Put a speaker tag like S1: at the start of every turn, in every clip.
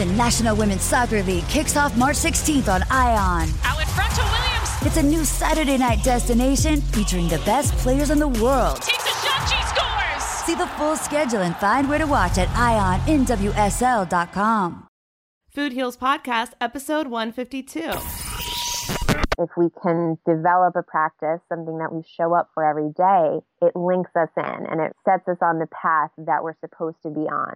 S1: The National Women's Soccer League kicks off March 16th on ION.
S2: Out in front to Williams.
S1: It's a new Saturday night destination featuring the best players in the world.
S2: Takes a shot. She scores.
S1: See the full schedule and find where to watch at IONNWSL.com.
S3: Food Heals Podcast, episode 152.
S4: if we can develop a practice, something that we show up for every day, it links us in and it sets us on the path that we're supposed to be on.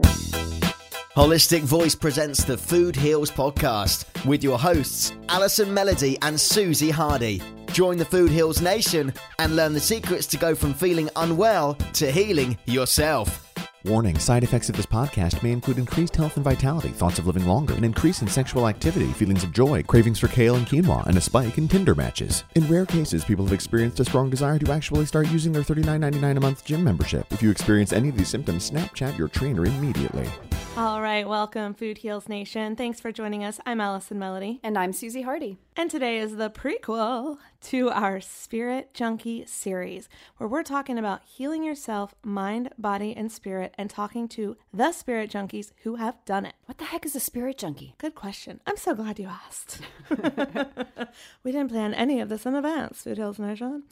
S5: Holistic Voice presents the Food Heals podcast with your hosts, Allison Melody and Susie Hardy. Join the Food Heals Nation and learn the secrets to go from feeling unwell to healing yourself.
S6: Warning side effects of this podcast may include increased health and vitality, thoughts of living longer, an increase in sexual activity, feelings of joy, cravings for kale and quinoa, and a spike in Tinder matches. In rare cases, people have experienced a strong desire to actually start using their $39.99 a month gym membership. If you experience any of these symptoms, Snapchat your trainer immediately.
S3: All right, welcome, Food Heals Nation. Thanks for joining us. I'm Allison Melody.
S7: And I'm Susie Hardy.
S3: And today is the prequel to our Spirit Junkie series, where we're talking about healing yourself, mind, body, and spirit, and talking to the Spirit Junkies who have done it.
S7: What the heck is a spirit junkie?
S3: Good question. I'm so glad you asked. we didn't plan any of this in advance, Food Heals Nation.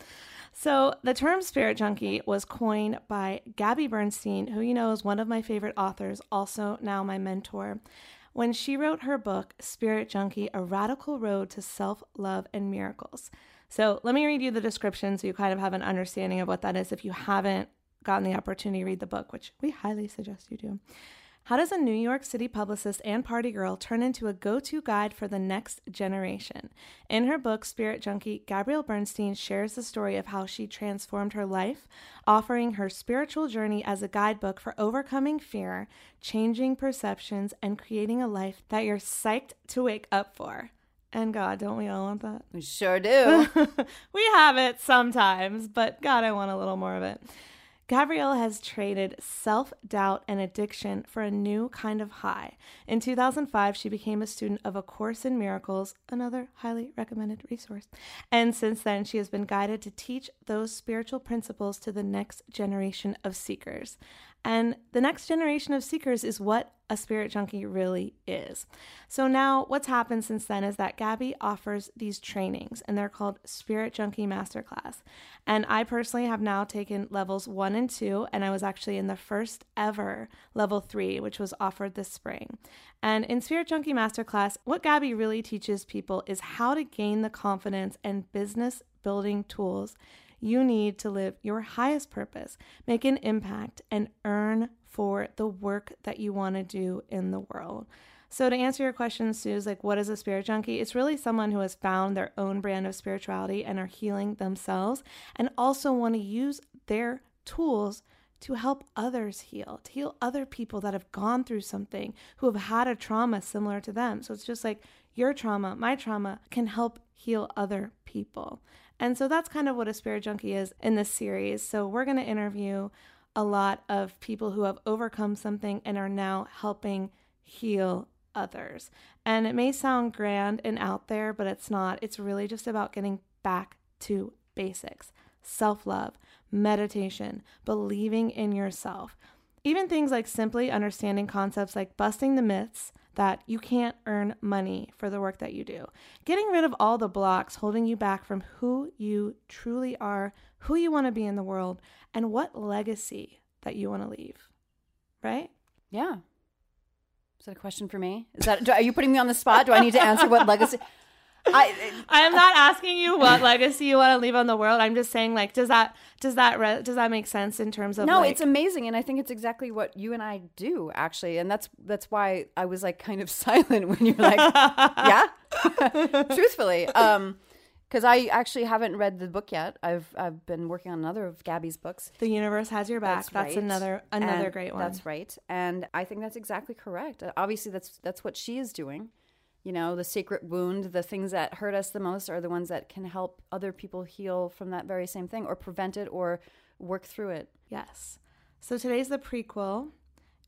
S3: So, the term spirit junkie was coined by Gabby Bernstein, who you know is one of my favorite authors, also now my mentor, when she wrote her book, Spirit Junkie A Radical Road to Self Love and Miracles. So, let me read you the description so you kind of have an understanding of what that is if you haven't gotten the opportunity to read the book, which we highly suggest you do. How does a New York City publicist and party girl turn into a go to guide for the next generation? In her book, Spirit Junkie, Gabrielle Bernstein shares the story of how she transformed her life, offering her spiritual journey as a guidebook for overcoming fear, changing perceptions, and creating a life that you're psyched to wake up for. And God, don't we all want that?
S7: We sure do.
S3: we have it sometimes, but God, I want a little more of it. Gabrielle has traded self doubt and addiction for a new kind of high. In 2005, she became a student of A Course in Miracles, another highly recommended resource. And since then, she has been guided to teach those spiritual principles to the next generation of seekers. And the next generation of seekers is what a spirit junkie really is. So now what's happened since then is that Gabby offers these trainings and they're called Spirit Junkie Masterclass. And I personally have now taken levels 1 and 2 and I was actually in the first ever level 3 which was offered this spring. And in Spirit Junkie Masterclass, what Gabby really teaches people is how to gain the confidence and business building tools you need to live your highest purpose, make an impact, and earn for the work that you want to do in the world. So, to answer your question, Suze, like, what is a spirit junkie? It's really someone who has found their own brand of spirituality and are healing themselves and also want to use their tools to help others heal, to heal other people that have gone through something, who have had a trauma similar to them. So, it's just like your trauma, my trauma can help heal other people. And so that's kind of what a spirit junkie is in this series. So we're going to interview a lot of people who have overcome something and are now helping heal others. And it may sound grand and out there, but it's not. It's really just about getting back to basics self love, meditation, believing in yourself. Even things like simply understanding concepts like busting the myths that you can't earn money for the work that you do. Getting rid of all the blocks holding you back from who you truly are, who you want to be in the world, and what legacy that you want to leave. Right?
S7: Yeah. Is that a question for me? Is that do, are you putting me on the spot? Do I need to answer what legacy? I
S3: I am not asking you what legacy you want to leave on the world. I'm just saying, like, does that does that re- does that make sense in terms of
S7: no,
S3: like-
S7: it's amazing, and I think it's exactly what you and I do actually, and that's that's why I was like kind of silent when you're like, yeah, truthfully, um, because I actually haven't read the book yet. I've I've been working on another of Gabby's books.
S3: the universe has your back. That's,
S7: right.
S3: another another
S7: And
S3: great one.
S7: That's right, and I think that's exactly correct. Uh, Obviously, that's that's what she is doing. You know, the secret wound, the things that hurt us the most are the ones that can help other people heal from that very same thing, or prevent it, or work through it.
S3: Yes. So today's the prequel.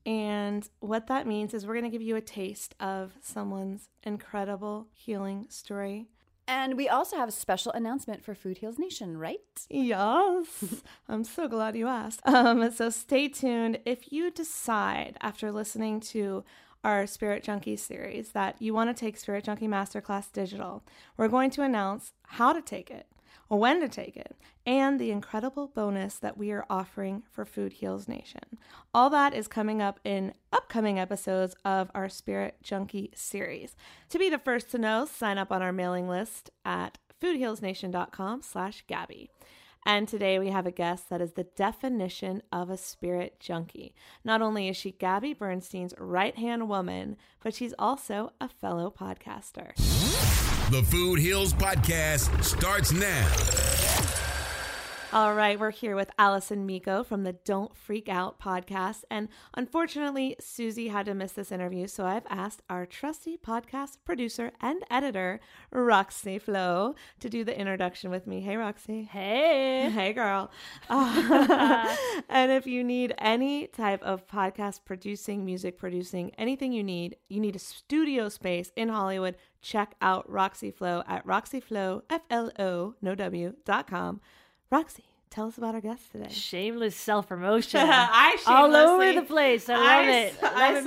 S3: And what that means is we're going to give you a taste of someone's incredible healing story.
S7: And we also have a special announcement for Food Heals Nation, right?
S3: Yes. I'm so glad you asked. Um, so stay tuned. If you decide after listening to our Spirit Junkie series that you want to take Spirit Junkie Masterclass Digital, we're going to announce how to take it, when to take it, and the incredible bonus that we are offering for Food Heals Nation. All that is coming up in upcoming episodes of our Spirit Junkie series. To be the first to know, sign up on our mailing list at foodhealsnation.com slash Gabby. And today we have a guest that is the definition of a spirit junkie. Not only is she Gabby Bernstein's right hand woman, but she's also a fellow podcaster.
S8: The Food Heals Podcast starts now.
S3: All right, we're here with Allison Miko from the Don't Freak Out podcast. And unfortunately, Susie had to miss this interview, so I've asked our trusty podcast producer and editor, Roxy Flo, to do the introduction with me. Hey, Roxy.
S9: Hey.
S3: Hey, girl. Uh, and if you need any type of podcast producing, music producing, anything you need, you need a studio space in Hollywood, check out Roxy Flo at roxyflo, F-L-O, no W, dot com. Roxy, tell us about our guest today.
S9: Shameless self promotion.
S3: I
S9: all over the place. I love
S3: I
S9: it.
S3: s-
S9: Love
S3: I
S9: it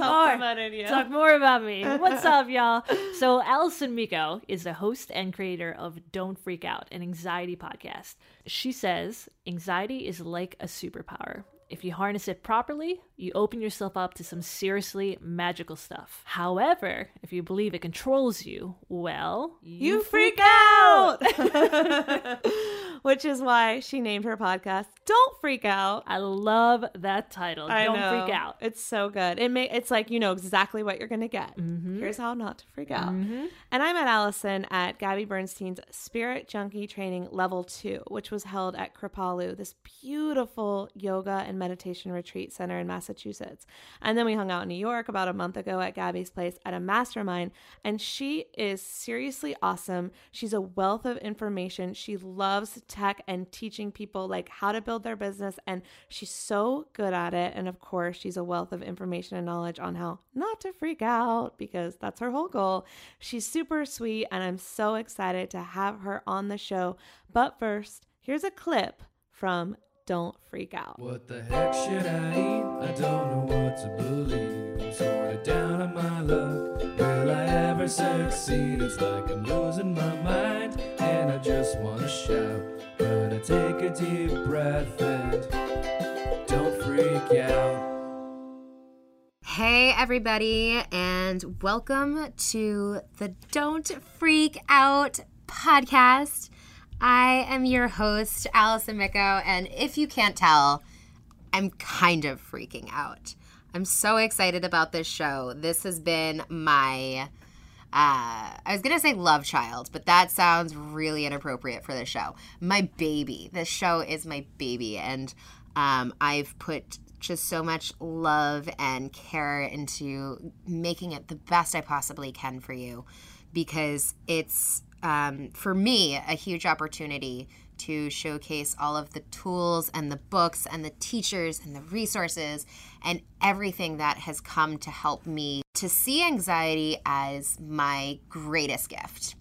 S9: more.
S3: you.
S9: Talk more about me. What's up, y'all? So Allison Miko is the host and creator of Don't Freak Out, an anxiety podcast. She says anxiety is like a superpower. If you harness it properly, you open yourself up to some seriously magical stuff. However, if you believe it controls you, well,
S3: You freak out! Which is why she named her podcast Don't Freak Out.
S9: I love that title.
S3: I
S9: Don't
S3: know.
S9: freak out.
S3: It's so good. It may it's like you know exactly what you're gonna get.
S9: Mm-hmm.
S3: Here's how not to freak out. And I met Allison at Gabby Bernstein's Spirit Junkie Training Level Two, which was held at Kripalu, this beautiful yoga and meditation retreat center in Massachusetts. And then we hung out in New York about a month ago at Gabby's place at a mastermind. And she is seriously awesome. She's a wealth of information. She loves tech and teaching people like how to build their business. And she's so good at it. And of course, she's a wealth of information and knowledge on how not to freak out because that's her whole goal. She's super sweet. And I'm so excited to have her on the show. But first, here's a clip from Don't Freak Out.
S10: What the heck should I eat? I don't know what to believe. I'm sort of down on my luck. Will I ever succeed? It's like I'm losing my mind and I just want to shout. But I take a deep breath and don't freak out.
S4: Hey, everybody, and welcome to the Don't Freak Out podcast. I am your host, Allison Miko, and if you can't tell, I'm kind of freaking out. I'm so excited about this show. This has been my. Uh, I was gonna say love child, but that sounds really inappropriate for this show. My baby. This show is my baby, and um, I've put just so much love and care into making it the best I possibly can for you because it's, um, for me, a huge opportunity to showcase all of the tools and the books and the teachers and the resources and everything that has come to help me to see anxiety as my greatest gift.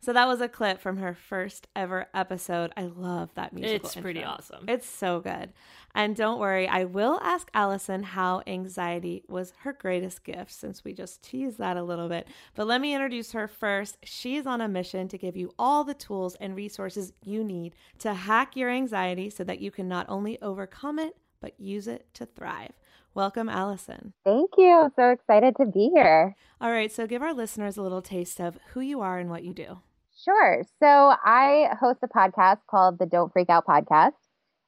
S3: So that was a clip from her first ever episode. I love that musical.
S9: It's pretty awesome.
S3: It's so good. And don't worry, I will ask Allison how anxiety was her greatest gift since we just teased that a little bit. But let me introduce her first. She is on a mission to give you all the tools and resources you need to hack your anxiety so that you can not only overcome it, but use it to thrive. Welcome, Allison.
S4: Thank you. So excited to be here.
S3: All right, so give our listeners a little taste of who you are and what you do.
S4: Sure. So I host a podcast called the Don't Freak Out Podcast.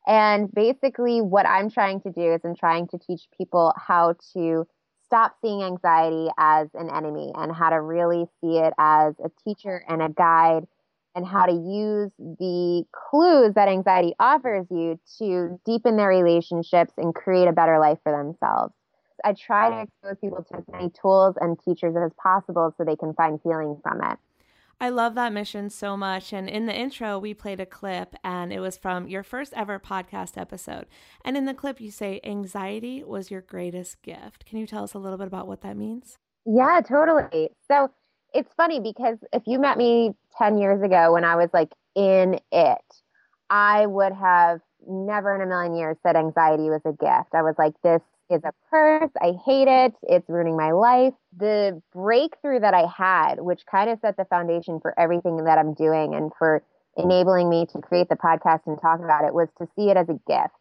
S4: And basically, what I'm trying to do is I'm trying to teach people how to stop seeing anxiety as an enemy and how to really see it as a teacher and a guide and how to use the clues that anxiety offers you to deepen their relationships and create a better life for themselves. I try to expose people to as many tools and teachers as possible so they can find healing from it.
S3: I love that mission so much. And in the intro, we played a clip, and it was from your first ever podcast episode. And in the clip, you say anxiety was your greatest gift. Can you tell us a little bit about what that means?
S4: Yeah, totally. So it's funny because if you met me 10 years ago when I was like in it, I would have never in a million years said anxiety was a gift. I was like, this is a curse. I hate it. It's ruining my life. The breakthrough that I had, which kind of set the foundation for everything that I'm doing and for enabling me to create the podcast and talk about it, was to see it as a gift.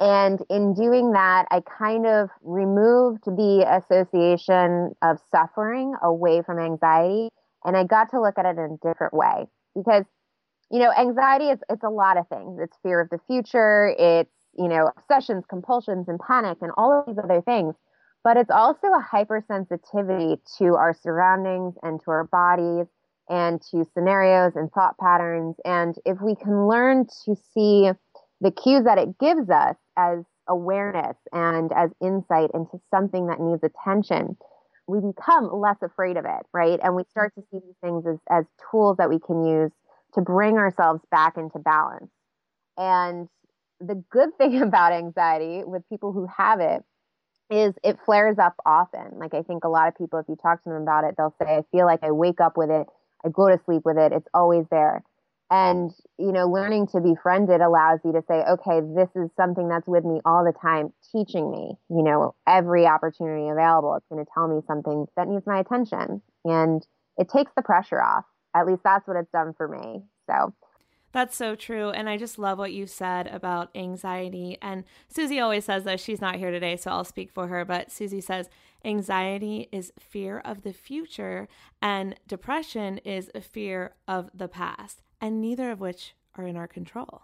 S4: And in doing that, I kind of removed the association of suffering away from anxiety. And I got to look at it in a different way because, you know, anxiety is it's a lot of things. It's fear of the future. It's, you know, obsessions, compulsions, and panic and all of these other things. But it's also a hypersensitivity to our surroundings and to our bodies and to scenarios and thought patterns. And if we can learn to see the cues that it gives us as awareness and as insight into something that needs attention, we become less afraid of it, right? And we start to see these things as, as tools that we can use to bring ourselves back into balance. And the good thing about anxiety with people who have it is it flares up often. Like I think a lot of people, if you talk to them about it, they'll say, I feel like I wake up with it, I go to sleep with it, it's always there. And, you know, learning to befriend it allows you to say, okay, this is something that's with me all the time, teaching me, you know, every opportunity available. It's going to tell me something that needs my attention. And it takes the pressure off. At least that's what it's done for me. So
S3: that's so true. And I just love what you said about anxiety. And Susie always says that she's not here today, so I'll speak for her. But Susie says anxiety is fear of the future, and depression is a fear of the past, and neither of which are in our control.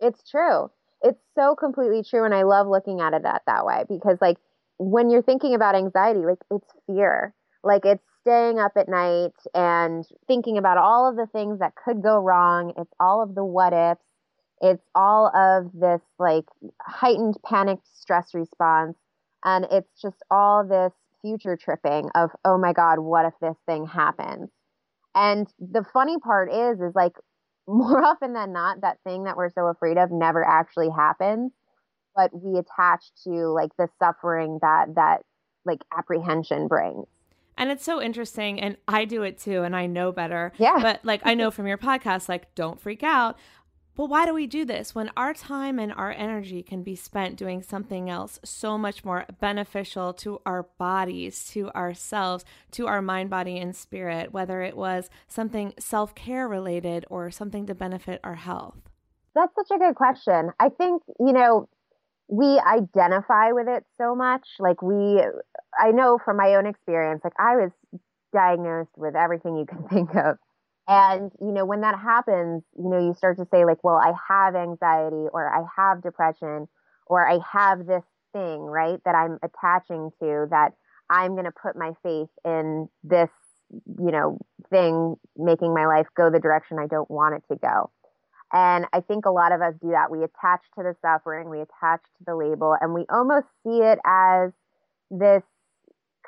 S4: It's true. It's so completely true. And I love looking at it that, that way because, like, when you're thinking about anxiety, like, it's fear. Like, it's staying up at night and thinking about all of the things that could go wrong. It's all of the what ifs. It's all of this like heightened panicked stress response. And it's just all this future tripping of, oh my God, what if this thing happens? And the funny part is, is like more often than not, that thing that we're so afraid of never actually happens. But we attach to like the suffering that that like apprehension brings.
S3: And it's so interesting. And I do it too. And I know better.
S4: Yeah.
S3: But like, I know from your podcast, like, don't freak out. But why do we do this when our time and our energy can be spent doing something else so much more beneficial to our bodies, to ourselves, to our mind, body, and spirit, whether it was something self care related or something to benefit our health?
S4: That's such a good question. I think, you know, we identify with it so much. Like we, I know from my own experience, like I was diagnosed with everything you can think of. And, you know, when that happens, you know, you start to say, like, well, I have anxiety or I have depression or I have this thing, right, that I'm attaching to that I'm going to put my faith in this, you know, thing making my life go the direction I don't want it to go. And I think a lot of us do that. We attach to the suffering, we attach to the label, and we almost see it as this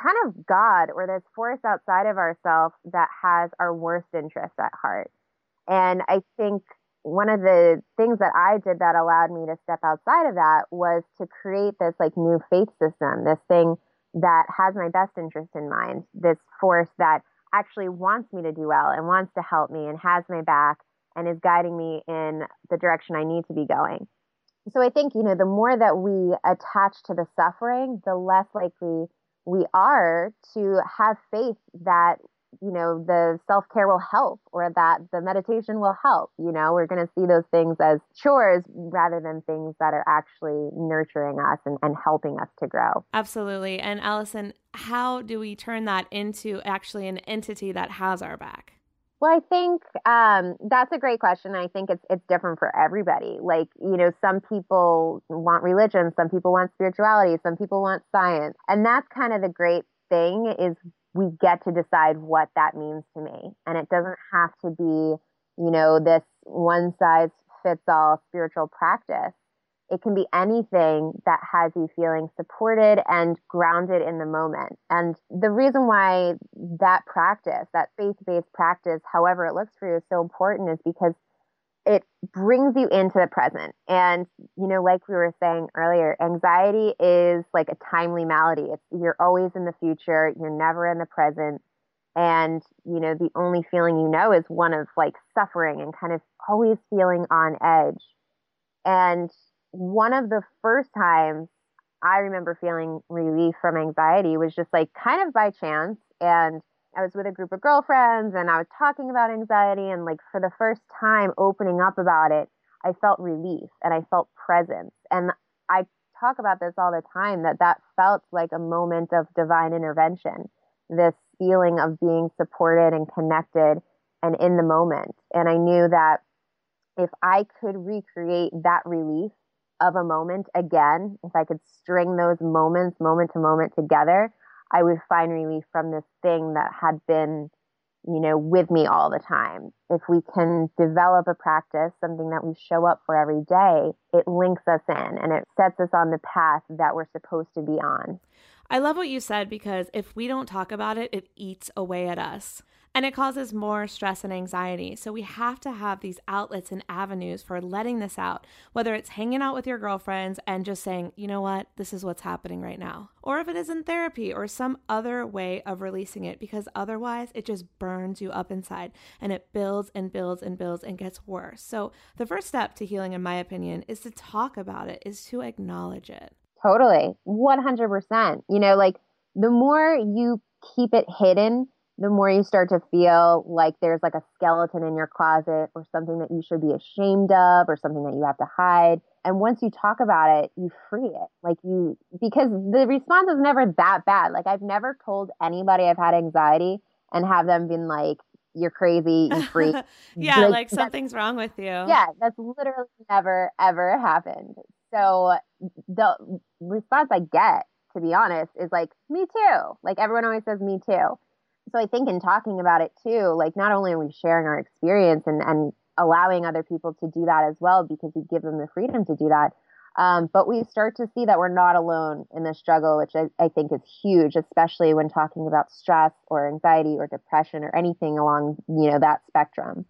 S4: kind of God or this force outside of ourselves that has our worst interest at heart. And I think one of the things that I did that allowed me to step outside of that was to create this like new faith system, this thing that has my best interest in mind, this force that actually wants me to do well and wants to help me and has my back and is guiding me in the direction I need to be going. So I think, you know, the more that we attach to the suffering, the less likely we are to have faith that you know, the self care will help or that the meditation will help. You know, we're going to see those things as chores rather than things that are actually nurturing us and, and helping us to grow.
S3: Absolutely. And Allison, how do we turn that into actually an entity that has our back?
S4: Well, I think um, that's a great question. I think it's it's different for everybody. Like you know, some people want religion, some people want spirituality, some people want science, and that's kind of the great thing is we get to decide what that means to me, and it doesn't have to be you know this one size fits all spiritual practice. It can be anything that has you feeling supported and grounded in the moment. And the reason why that practice, that faith based practice, however it looks for you, is so important is because it brings you into the present. And, you know, like we were saying earlier, anxiety is like a timely malady. It's, you're always in the future, you're never in the present. And, you know, the only feeling you know is one of like suffering and kind of always feeling on edge. And one of the first times I remember feeling relief from anxiety was just like kind of by chance. And I was with a group of girlfriends and I was talking about anxiety. And like for the first time opening up about it, I felt relief and I felt presence. And I talk about this all the time that that felt like a moment of divine intervention, this feeling of being supported and connected and in the moment. And I knew that if I could recreate that relief of a moment again, if I could string those moments, moment to moment together, I would find relief from this thing that had been, you know, with me all the time. If we can develop a practice, something that we show up for every day, it links us in and it sets us on the path that we're supposed to be on.
S3: I love what you said because if we don't talk about it, it eats away at us and it causes more stress and anxiety. So we have to have these outlets and avenues for letting this out, whether it's hanging out with your girlfriends and just saying, you know what, this is what's happening right now, or if it is in therapy or some other way of releasing it, because otherwise it just burns you up inside and it builds and builds and builds and gets worse. So the first step to healing, in my opinion, is to talk about it, is to acknowledge it.
S4: Totally. 100%. You know, like the more you keep it hidden, the more you start to feel like there's like a skeleton in your closet or something that you should be ashamed of or something that you have to hide. And once you talk about it, you free it. Like you, because the response is never that bad. Like I've never told anybody I've had anxiety and have them been like, you're crazy, you freak.
S3: yeah, like, like something's wrong with you.
S4: Yeah, that's literally never, ever happened. So the response I get, to be honest, is like, me too. Like everyone always says, me too so I think in talking about it too, like not only are we sharing our experience and, and allowing other people to do that as well because we give them the freedom to do that. Um, but we start to see that we're not alone in the struggle, which I, I think is huge, especially when talking about stress or anxiety or depression or anything along, you know, that spectrum.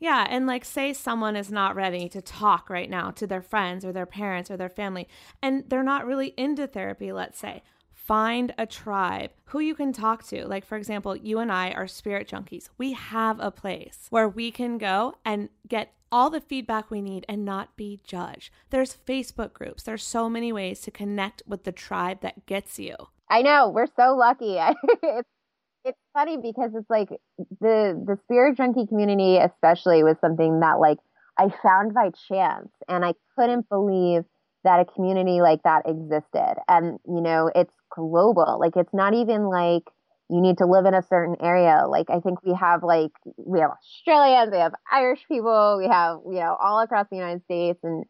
S3: Yeah, and like say someone is not ready to talk right now to their friends or their parents or their family, and they're not really into therapy, let's say find a tribe who you can talk to. Like, for example, you and I are spirit junkies. We have a place where we can go and get all the feedback we need and not be judged. There's Facebook groups, there's so many ways to connect with the tribe that gets you.
S4: I know, we're so lucky. it's it's funny because it's like the the spirit junkie community especially was something that like I found by chance and I couldn't believe that a community like that existed. And you know, it's global. Like it's not even like you need to live in a certain area. Like I think we have like we have Australians, we have Irish people, we have you know all across the United States, and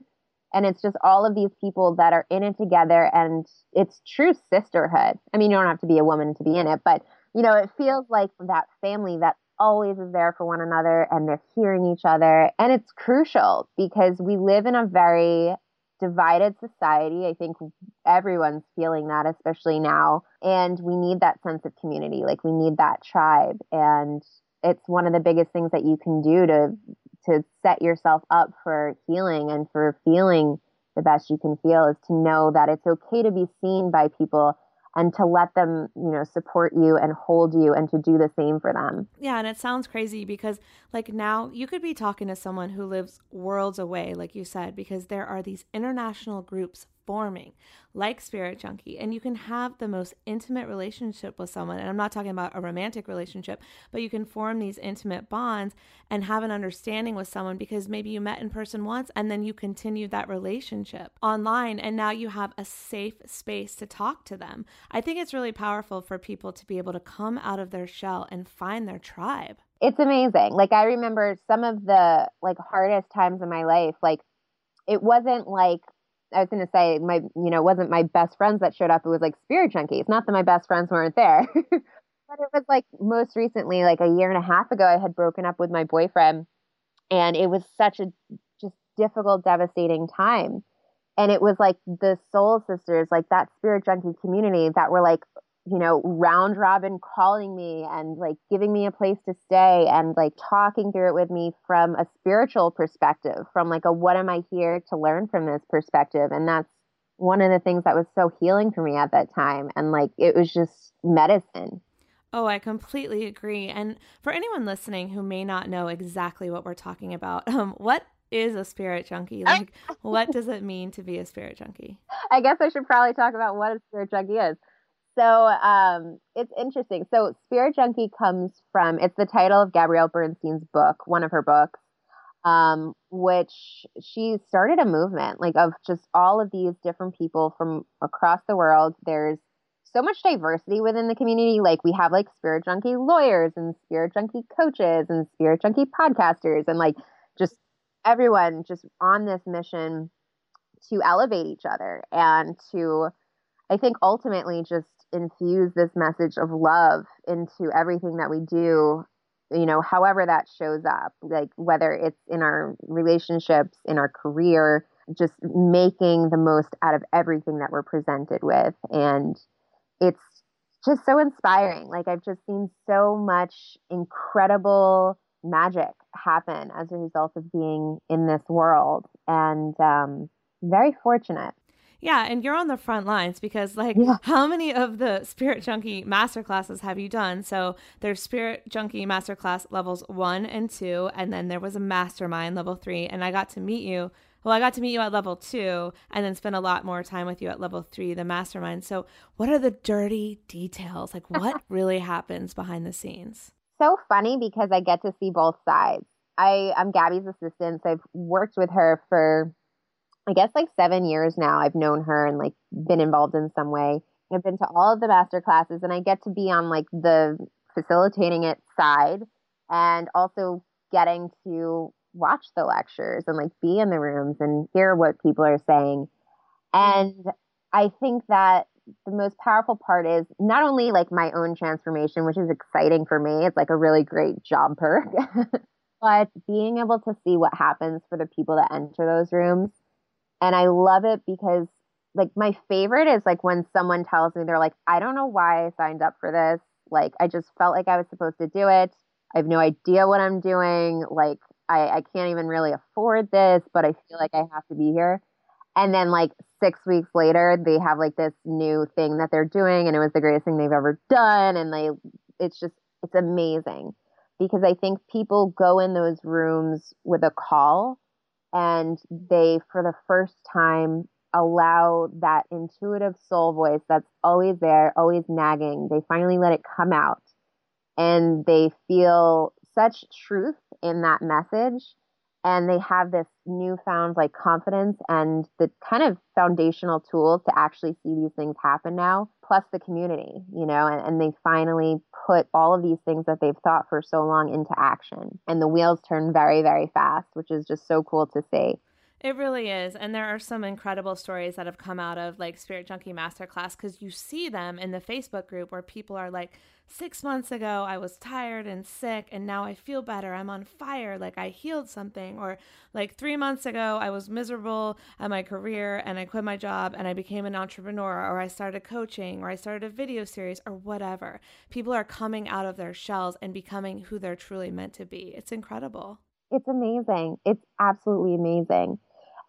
S4: and it's just all of these people that are in it together, and it's true sisterhood. I mean, you don't have to be a woman to be in it, but you know, it feels like that family that always is there for one another and they're hearing each other and it's crucial because we live in a very divided society. I think everyone's feeling that, especially now. And we need that sense of community. Like we need that tribe. And it's one of the biggest things that you can do to to set yourself up for healing and for feeling the best you can feel is to know that it's okay to be seen by people and to let them, you know, support you and hold you and to do the same for them.
S3: Yeah, and it sounds crazy because like now you could be talking to someone who lives worlds away like you said because there are these international groups transforming like Spirit Junkie. And you can have the most intimate relationship with someone. And I'm not talking about a romantic relationship, but you can form these intimate bonds and have an understanding with someone because maybe you met in person once and then you continue that relationship online. And now you have a safe space to talk to them. I think it's really powerful for people to be able to come out of their shell and find their tribe.
S4: It's amazing. Like I remember some of the like hardest times in my life, like it wasn't like I was going to say my, you know, it wasn't my best friends that showed up. It was like spirit junkies. Not that my best friends weren't there, but it was like most recently, like a year and a half ago, I had broken up with my boyfriend, and it was such a just difficult, devastating time. And it was like the soul sisters, like that spirit junkie community that were like, you know, round robin calling me and like giving me a place to stay and like talking through it with me from a spiritual perspective, from like a what am I here to learn from this perspective. And that's one of the things that was so healing for me at that time. And like it was just medicine.
S3: Oh, I completely agree. And for anyone listening who may not know exactly what we're talking about, um, what is a spirit junkie? Like, what does it mean to be a spirit junkie?
S4: I guess I should probably talk about what a spirit junkie is. So um, it's interesting. So Spirit Junkie comes from it's the title of Gabrielle Bernstein's book, one of her books, um, which she started a movement like of just all of these different people from across the world. There's so much diversity within the community. Like we have like Spirit Junkie lawyers and Spirit Junkie coaches and Spirit Junkie podcasters and like just everyone just on this mission to elevate each other and to I think ultimately just infuse this message of love into everything that we do you know however that shows up like whether it's in our relationships in our career just making the most out of everything that we're presented with. And it's just so inspiring. Like i've just seen so much incredible magic happen as a result of being in this world. And um very fortunate
S3: yeah, and you're on the front lines because, like, yeah. how many of the Spirit Junkie masterclasses have you done? So there's Spirit Junkie masterclass levels one and two, and then there was a mastermind level three, and I got to meet you. Well, I got to meet you at level two and then spend a lot more time with you at level three, the mastermind. So, what are the dirty details? Like, what really happens behind the scenes?
S4: So funny because I get to see both sides. I, I'm Gabby's assistant. So I've worked with her for I guess like seven years now. I've known her and like been involved in some way. I've been to all of the master classes and I get to be on like the facilitating it side and also getting to watch the lectures and like be in the rooms and hear what people are saying. And I think that the most powerful part is not only like my own transformation, which is exciting for me, it's like a really great job perk, but being able to see what happens for the people that enter those rooms and I love it because like my favorite is like when someone tells me they're like, I don't know why I signed up for this. Like I just felt like I was supposed to do it. I have no idea what I'm doing. Like I, I can't even really afford this, but I feel like I have to be here. And then like six weeks later, they have like this new thing that they're doing, and it was the greatest thing they've ever done. And they, it's just, it's amazing because I think people go in those rooms with a call and they for the first time allow that intuitive soul voice that's always there always nagging. They finally let it come out and they feel such truth in that message and they have this newfound like confidence and the kind of foundational tools to actually see these things happen now plus the community you know and, and they finally put all of these things that they've thought for so long into action. And the wheels turn very very fast which is just so cool to see
S3: it really is. And there are some incredible stories that have come out of like Spirit Junkie Masterclass because you see them in the Facebook group where people are like, six months ago, I was tired and sick, and now I feel better. I'm on fire, like I healed something. Or like three months ago, I was miserable at my career and I quit my job and I became an entrepreneur, or I started coaching, or I started a video series, or whatever. People are coming out of their shells and becoming who they're truly meant to be. It's incredible.
S4: It's amazing. It's absolutely amazing.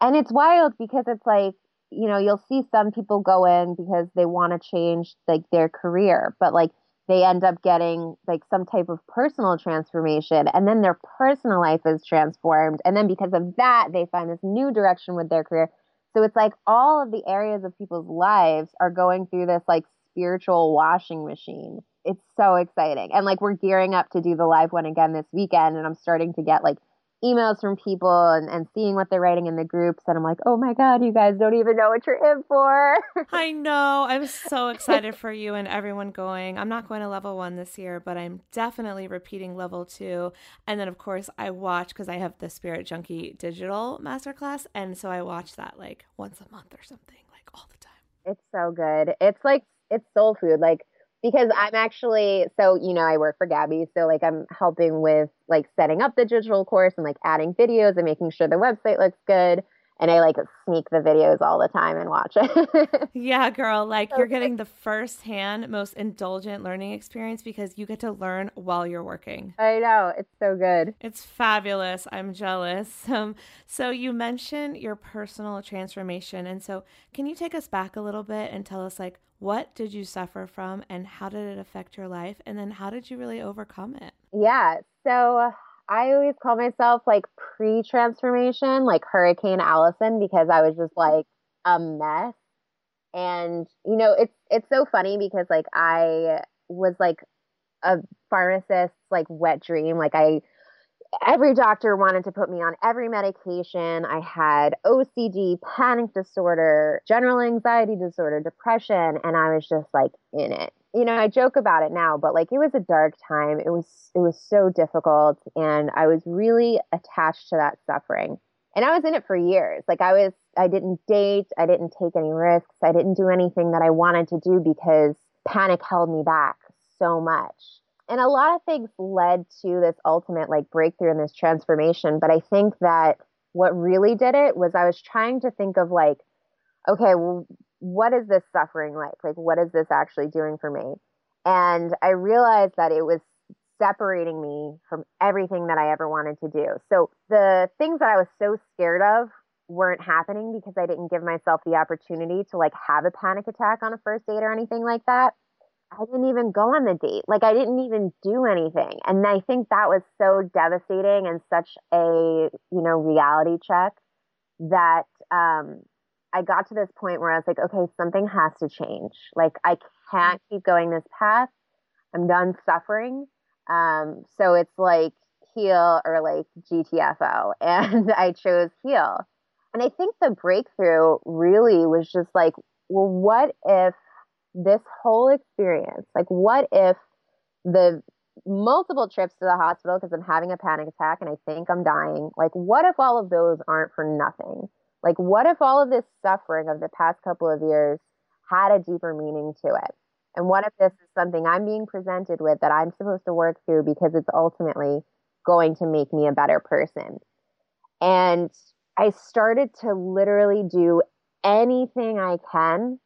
S4: And it's wild because it's like, you know, you'll see some people go in because they want to change like their career, but like they end up getting like some type of personal transformation and then their personal life is transformed and then because of that they find this new direction with their career So it's like all of the areas of people's lives are going through this like spiritual washing machine. It's so exciting. And like we're gearing up to do the live one again this weekend and I'm starting to get like emails from people and, and seeing what they're writing in the groups and I'm like, oh my God, you guys don't even know what you're in for.
S3: I know. I'm so excited for you and everyone going. I'm not going to level one this year, but I'm definitely repeating level two. And then of course I watch because I have the Spirit Junkie digital masterclass. And so I watch that like once a month or something, like all the time.
S4: It's so good. It's like it's soul food. Like because I'm actually so you know I work for Gabby, so like I'm helping with like setting up the digital course and like adding videos and making sure the website looks good. And I like sneak the videos all the time and watch it.
S3: yeah, girl, like you're getting the first-hand, most indulgent learning experience because you get to learn while you're working.
S4: I know it's so good.
S3: It's fabulous. I'm jealous. Um, so you mentioned your personal transformation, and so can you take us back a little bit and tell us like what did you suffer from and how did it affect your life and then how did you really overcome it
S4: yeah so i always call myself like pre-transformation like hurricane allison because i was just like a mess and you know it's it's so funny because like i was like a pharmacist's like wet dream like i every doctor wanted to put me on every medication. I had OCD, panic disorder, general anxiety disorder, depression, and I was just like in it. You know, I joke about it now, but like it was a dark time. It was it was so difficult and I was really attached to that suffering. And I was in it for years. Like I was I didn't date, I didn't take any risks, I didn't do anything that I wanted to do because panic held me back so much and a lot of things led to this ultimate like breakthrough and this transformation but i think that what really did it was i was trying to think of like okay well what is this suffering like like what is this actually doing for me and i realized that it was separating me from everything that i ever wanted to do so the things that i was so scared of weren't happening because i didn't give myself the opportunity to like have a panic attack on a first date or anything like that I didn't even go on the date. Like I didn't even do anything. And I think that was so devastating and such a, you know, reality check that um I got to this point where I was like, okay, something has to change. Like I can't keep going this path. I'm done suffering. Um so it's like heal or like GTFO and I chose heal. And I think the breakthrough really was just like, well, what if this whole experience, like what if the multiple trips to the hospital because I'm having a panic attack and I think I'm dying, like what if all of those aren't for nothing? Like what if all of this suffering of the past couple of years had a deeper meaning to it? And what if this is something I'm being presented with that I'm supposed to work through because it's ultimately going to make me a better person? And I started to literally do anything I can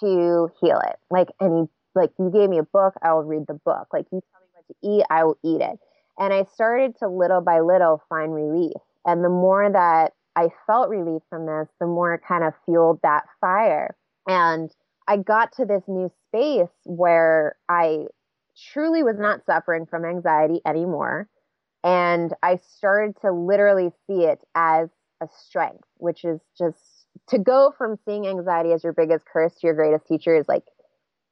S4: to heal it. Like any like you gave me a book, I will read the book. Like you tell me what to eat, I will eat it. And I started to little by little find relief. And the more that I felt relief from this, the more it kind of fueled that fire. And I got to this new space where I truly was not suffering from anxiety anymore. And I started to literally see it as a strength, which is just to go from seeing anxiety as your biggest curse to your greatest teacher is like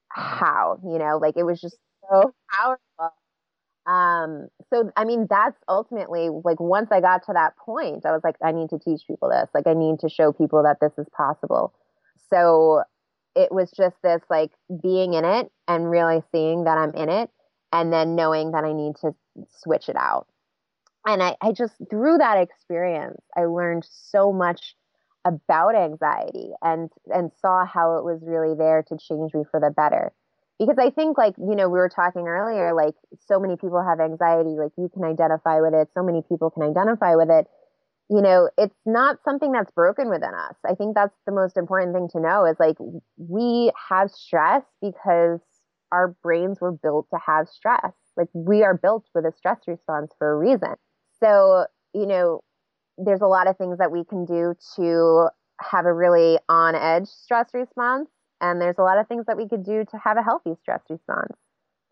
S4: how you know like it was just so powerful um so i mean that's ultimately like once i got to that point i was like i need to teach people this. Like i need to show people that this is possible. So it was just this like being in it and really seeing that i'm in it and then knowing that i need to switch it out. And i, I just through that experience i learned so much about anxiety and and saw how it was really there to change me for the better because i think like you know we were talking earlier like so many people have anxiety like you can identify with it so many people can identify with it. You know it's not something that's broken within us. I think that's the most important thing to know is like we have stress because our brains were built to have stress. Like we are built with a stress response for a reason. So you know there's a lot of things that we can do to have a really on edge stress response. And there's a lot of things that we could do to have a healthy stress response.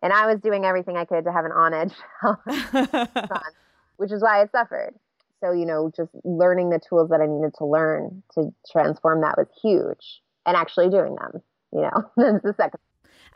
S4: And I was doing everything I could to have an on edge response, which is why I suffered. so, you know, just learning the tools that I needed to learn to transform that was huge and actually doing them, you know, that's the second.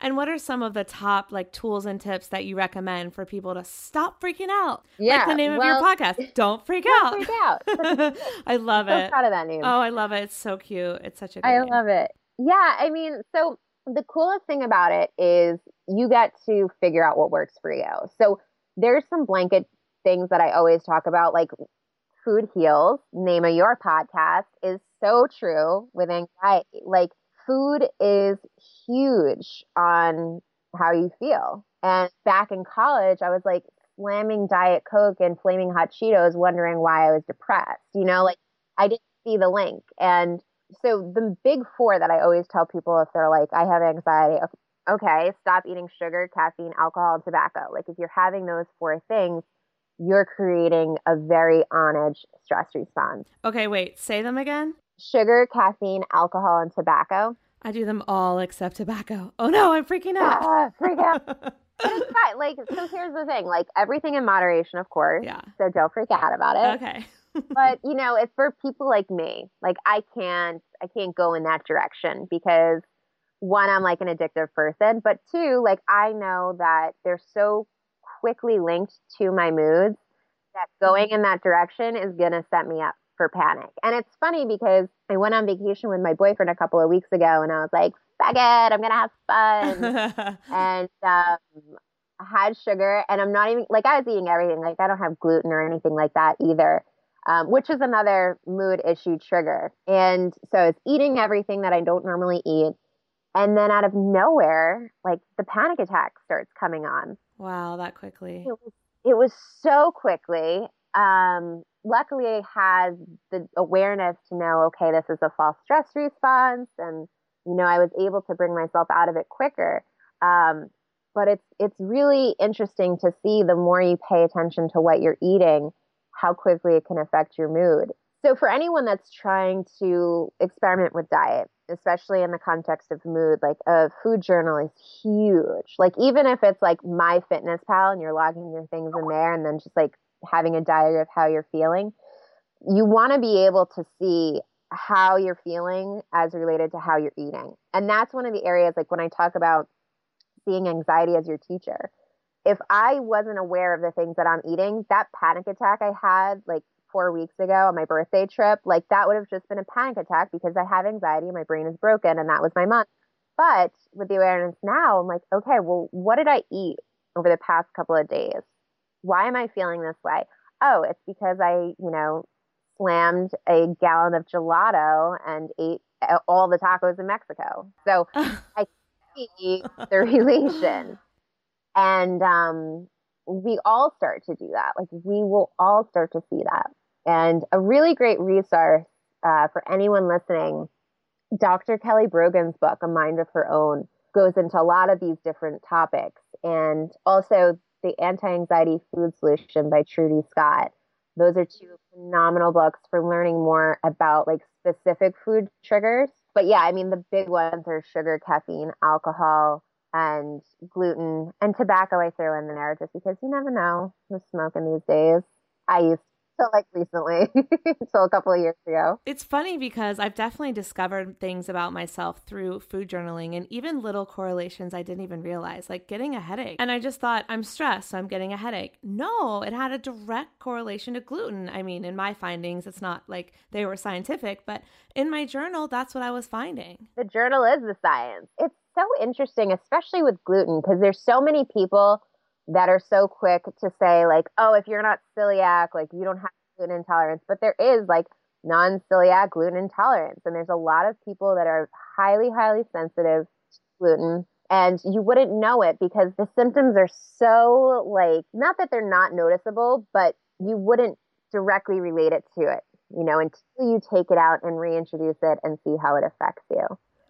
S3: And what are some of the top like tools and tips that you recommend for people to stop freaking out?
S4: Yeah,
S3: like the name
S4: well-
S3: of your podcast, Don't Freak
S4: Don't
S3: Out.
S4: freak out.
S3: I love
S4: so
S3: it.
S4: proud of that name.
S3: Oh, I love it. It's so cute. It's such a good
S4: I
S3: name.
S4: love it. Yeah, I mean, so the coolest thing about it is you get to figure out what works for you. So there's some blanket things that I always talk about, like food heals, name of your podcast, is so true with anxiety. Like food is huge on how you feel. And back in college, I was like slamming Diet Coke and flaming hot Cheetos, wondering why I was depressed. You know, like I didn't see the link. And so the big four that I always tell people if they're like, I have anxiety, okay, stop eating sugar, caffeine, alcohol, and tobacco. Like if you're having those four things, you're creating a very on edge stress response.
S3: Okay, wait. Say them again.
S4: Sugar, caffeine, alcohol, and tobacco.
S3: I do them all except tobacco. Oh no, I'm freaking out.
S4: Ah, freak out. But it's fine. Like, so here's the thing like, everything in moderation, of course.
S3: Yeah.
S4: So don't freak out about it.
S3: Okay.
S4: But you know, it's for people like me. Like I can't I can't go in that direction because one, I'm like an addictive person, but two, like I know that they're so quickly linked to my moods that going in that direction is gonna set me up for panic. And it's funny because I went on vacation with my boyfriend a couple of weeks ago and I was like, fuck it, I'm gonna have fun. and um I had sugar and I'm not even like I was eating everything. Like I don't have gluten or anything like that either um, which is another mood issue trigger. And so it's eating everything that I don't normally eat. And then out of nowhere, like the panic attack starts coming on.
S3: wow, that quickly.
S4: It was, it was so quickly. Um, luckily, I had the awareness to know, okay, this is a false stress response. And, you know, I was able to bring myself out of it quicker. Um, but it's it's really interesting to see the more you pay attention to what you're eating, how quickly it can affect your mood. So, for anyone that's trying to experiment with diet, especially in the context of mood, like a food journal is huge. Like, even if it's like My Fitness Pal and you're logging your things in there and then just like having a diary of how you're feeling, you want to be able to see how you're feeling as related to how you're eating. And that's one of the areas, like when I talk about seeing anxiety as your teacher if I wasn't aware of the things that I'm eating, that panic attack I had like four weeks ago on my birthday trip, like that would have just been a panic attack because I have anxiety and my brain is broken and that was my month. But with the awareness now, I'm like, okay, well, what did I eat over the past couple of days? Why am I feeling this way? Oh, it's because I, you know, slammed a gallon of gelato and ate all the tacos in Mexico. So I see the relation. And um, we all start to do that. Like we will all start to see that. And a really great resource uh, for anyone listening, Dr. Kelly Brogan's book, A Mind of Her Own, goes into a lot of these different topics. And also the Anti-Anxiety Food Solution by Trudy Scott. Those are two phenomenal books for learning more about like specific food triggers. But yeah, I mean the big ones are sugar, caffeine, alcohol, and gluten and tobacco I throw in there just because you never know who's smoking these days. I used to like recently until a couple of years ago.
S3: It's funny because I've definitely discovered things about myself through food journaling and even little correlations I didn't even realize, like getting a headache. And I just thought, I'm stressed, so I'm getting a headache. No, it had a direct correlation to gluten. I mean, in my findings, it's not like they were scientific, but in my journal, that's what I was finding.
S4: The journal is the science. It's so interesting, especially with gluten, because there's so many people that are so quick to say like, oh, if you're not celiac, like you don't have gluten intolerance, but there is like non-celiac gluten intolerance, and there's a lot of people that are highly, highly sensitive to gluten. And you wouldn't know it because the symptoms are so like, not that they're not noticeable, but you wouldn't directly relate it to it, you know, until you take it out and reintroduce it and see how it affects you.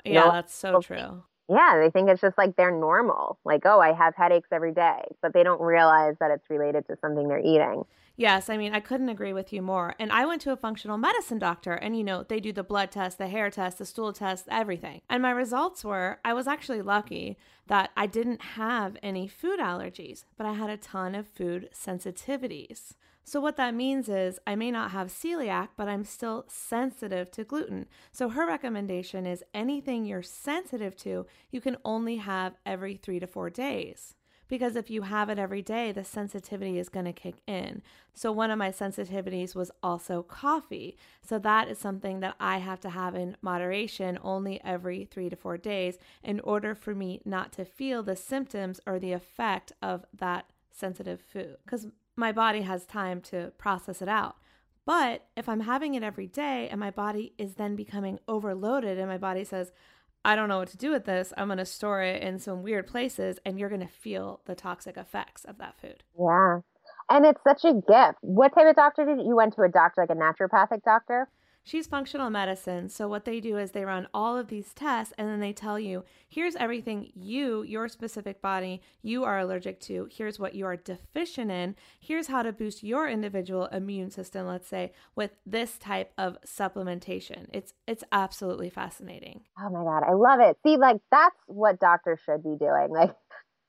S4: You
S3: Yeah,
S4: know?
S3: that's so true.
S4: Yeah, they think it's just like they're normal. Like, oh, I have headaches every day, but they don't realize that it's related to something they're eating.
S3: Yes, I mean, I couldn't agree with you more. And I went to a functional medicine doctor, and you know, they do the blood test, the hair test, the stool test, everything. And my results were I was actually lucky that I didn't have any food allergies, but I had a ton of food sensitivities. So, what that means is I may not have celiac, but I'm still sensitive to gluten. So, her recommendation is anything you're sensitive to, you can only have every three to four days. Because if you have it every day, the sensitivity is going to kick in. So, one of my sensitivities was also coffee. So, that is something that I have to have in moderation only every three to four days in order for me not to feel the symptoms or the effect of that sensitive food. Because my body has time to process it out. But if I'm having it every day and my body is then becoming overloaded and my body says, I don't know what to do with this, I'm going to store it in some weird places and you're going to feel the toxic effects of that food.
S4: Yeah. And it's such a gift. What type of doctor did you you went to a doctor like a naturopathic doctor?
S3: She's functional medicine. So, what they do is they run all of these tests and then they tell you here's everything you, your specific body, you are allergic to. Here's what you are deficient in. Here's how to boost your individual immune system, let's say, with this type of supplementation. It's it's absolutely fascinating.
S4: Oh my god, I love it. See, like that's what doctors should be doing. Like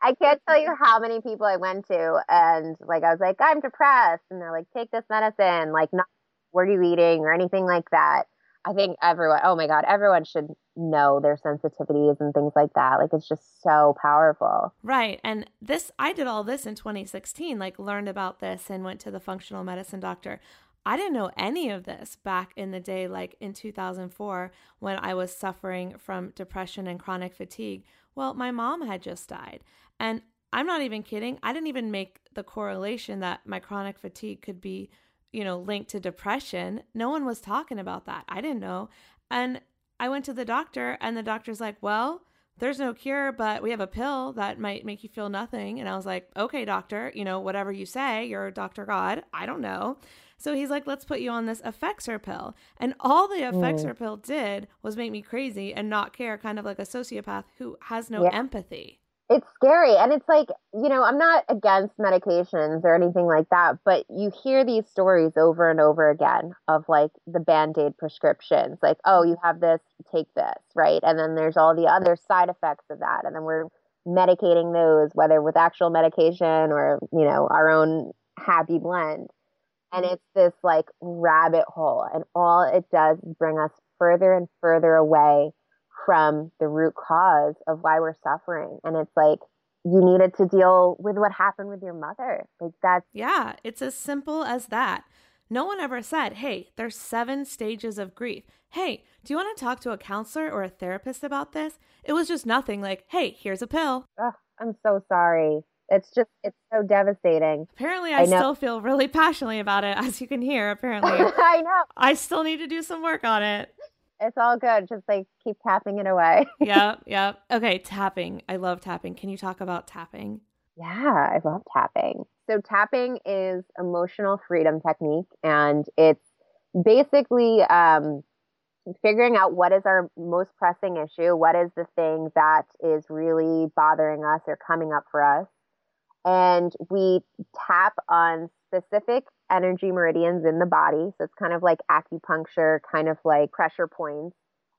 S4: I can't tell you how many people I went to and like I was like, I'm depressed and they're like, take this medicine, like not what are you eating or anything like that. I think everyone, oh my God, everyone should know their sensitivities and things like that. Like it's just so powerful.
S3: Right. And this, I did all this in 2016, like learned about this and went to the functional medicine doctor. I didn't know any of this back in the day, like in 2004, when I was suffering from depression and chronic fatigue. Well, my mom had just died. And I'm not even kidding. I didn't even make the correlation that my chronic fatigue could be you know, linked to depression. No one was talking about that. I didn't know. And I went to the doctor, and the doctor's like, well, there's no cure, but we have a pill that might make you feel nothing. And I was like, okay, doctor, you know, whatever you say, you're Dr. God. I don't know. So he's like, let's put you on this Effexor pill. And all the Effexor mm. pill did was make me crazy and not care, kind of like a sociopath who has no yeah. empathy
S4: it's scary. And it's like you know i'm not against medications or anything like that but you hear these stories over and over again of like the band-aid prescriptions like oh you have this take this right? And then there's all the other side effects of that. And then we're medicating those whether with actual medication or you know our own happy blend. And mm-hmm. it's this like rabbit hole. And all it does is bring us further and further away from the root cause of why we're suffering. And it's like, you needed to deal with what happened with your mother. Like that's
S3: Yeah, it's as simple as that. No one ever said, "Hey, there's seven stages of grief." Hey, do you want to talk to a counselor or a therapist about this? It was just nothing like, "Hey, here's a pill."
S4: Ugh, I'm so sorry. It's just it's so devastating.
S3: Apparently, I, I still feel really passionately about it, as you can hear. Apparently,
S4: I know.
S3: I still need to do some work on it.
S4: It's all good. Just like keep tapping it away.
S3: yeah, yeah. Okay, tapping. I love tapping. Can you talk about tapping?
S4: Yeah, I love tapping. So tapping is emotional freedom technique, and it's basically um, figuring out what is our most pressing issue, what is the thing that is really bothering us or coming up for us, and we tap on specific energy meridians in the body. So it's kind of like acupuncture, kind of like pressure points.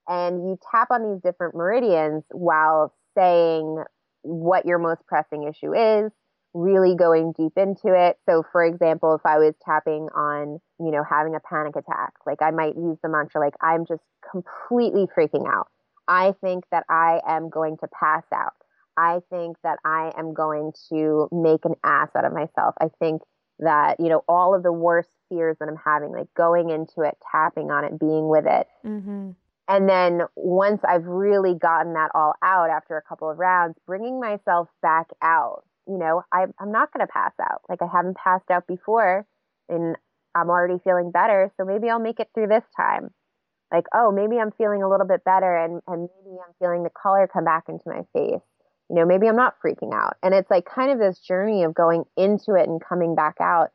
S4: And you tap on these different meridians while saying what your most pressing issue is, really going deep into it. So, for example, if I was tapping on, you know, having a panic attack, like I might use the mantra, like, I'm just completely freaking out. I think that I am going to pass out. I think that I am going to make an ass out of myself. I think that you know all of the worst fears that i'm having like going into it tapping on it being with it. Mm-hmm. and then once i've really gotten that all out after a couple of rounds bringing myself back out you know I, i'm not going to pass out. Like i haven't passed out before and i'm already feeling better. So maybe i'll make it through this time. Like oh maybe i'm feeling a little bit better and, and maybe i'm feeling the color come back into my face you know, maybe I'm not freaking out. And it's like kind of this journey of going into it and coming back out.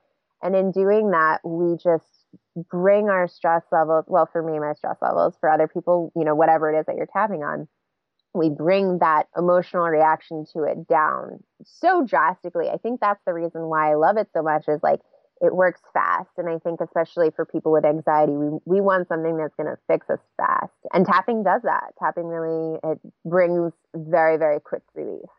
S4: And in doing that, we just bring our stress levels, well, for me, my stress levels, for other people, you know, whatever it is that you're tapping on, we bring that emotional reaction to it down so drastically. I think that's the reason why I love it so much is like it works fast. And I think especially for people with anxiety, we we want something that's going to fix us fast. And tapping does that. Tapping really it brings very very quick relief.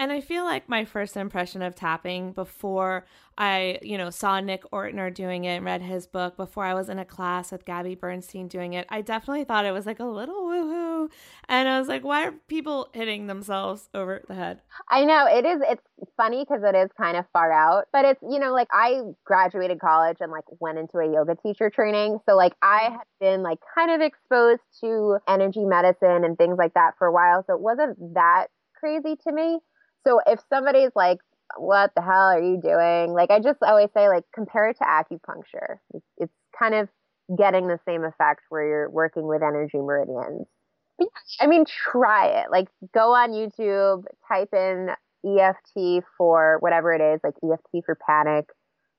S3: And I feel like my first impression of tapping before I, you know, saw Nick Ortner doing it and read his book, before I was in a class with Gabby Bernstein doing it, I definitely thought it was like a little woohoo. And I was like, why are people hitting themselves over the head?
S4: I know it is. It's funny because it is kind of far out, but it's, you know, like I graduated college and like went into a yoga teacher training. So like I mm-hmm. had been like kind of exposed to energy medicine and things like that for a while. So it wasn't that crazy to me. So if somebody's like, what the hell are you doing? Like, I just always say, like, compare it to acupuncture. It's, kind of getting the same effect where you're working with energy meridians. Yeah, I mean, try it. Like, go on YouTube, type in EFT for whatever it is, like EFT for panic,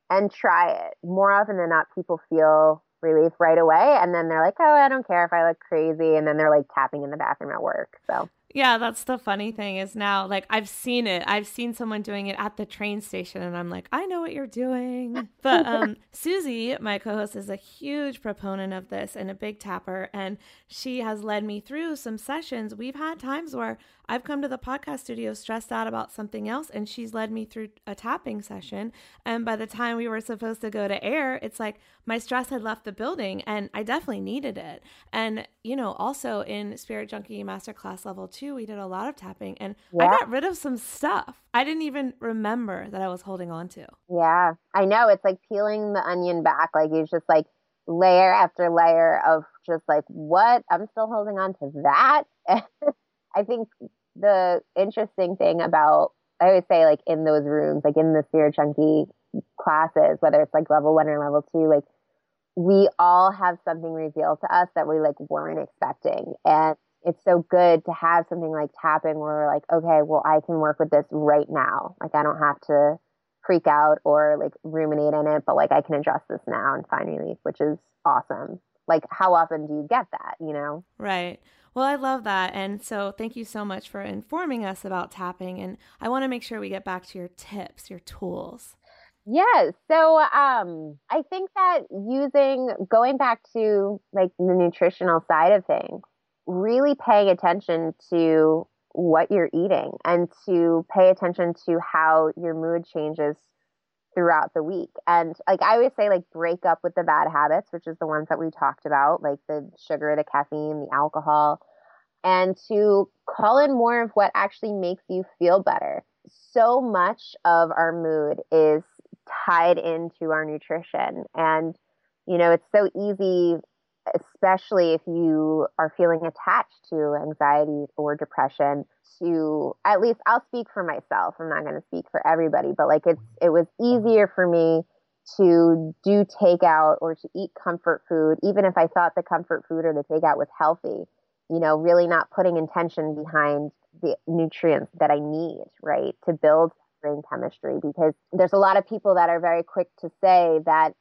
S4: and try it. More often than not, people feel relief right away. And then they're like, oh, I don't care if I look crazy. And then they're like tapping in the bathroom at work. So
S3: yeah, that's the funny thing is now, like, I've seen it. I've seen someone doing it at the train station, and I'm like, I know what you're doing. But um, Susie, my co host, is a huge proponent of this and a big tapper, and she has led me through some sessions. We've had times where I've come to the podcast studio stressed out about something else, and she's led me through a tapping session. And by the time we were supposed to go to air, it's like my stress had left the building, and I definitely needed it. And, you know, also in Spirit Junkie Masterclass Level 2, we did a lot of tapping, and yeah. I got rid of some stuff I didn't even remember that I was holding on to.
S4: Yeah, I know. It's like peeling the onion back. Like, you just like, layer after layer of just like what I'm still holding on to that. I think the interesting thing about I always say like in those rooms, like in the Spirit Junkie classes, whether it's like level one or level two, like we all have something revealed to us that we like weren't expecting. And it's so good to have something like tapping where we're like, okay, well, I can work with this right now. Like I don't have to freak out or like ruminate in it, but like I can address this now and find relief, which is awesome. Like how often do you get that, you know?
S3: Right. Well, I love that. And so thank you so much for informing us about tapping. And I want to make sure we get back to your tips, your tools.
S4: Yes. So um, I think that using, going back to like the nutritional side of things, really paying attention to what you're eating and to pay attention to how your mood changes throughout the week. And like I always say, like break up with the bad habits, which is the ones that we talked about, like the sugar, the caffeine, the alcohol, and to call in more of what actually makes you feel better. So much of our mood is tied into our nutrition. And, you know, it's so easy especially if you are feeling attached to anxiety or depression to at least I'll speak for myself. I'm not going to speak for everybody, but like it's it was easier for me to do takeout or to eat comfort food even if I thought the comfort food or the takeout was healthy. You know, really not putting intention behind the nutrients that I need, right? To build brain chemistry because there's a lot of people that are very quick to say that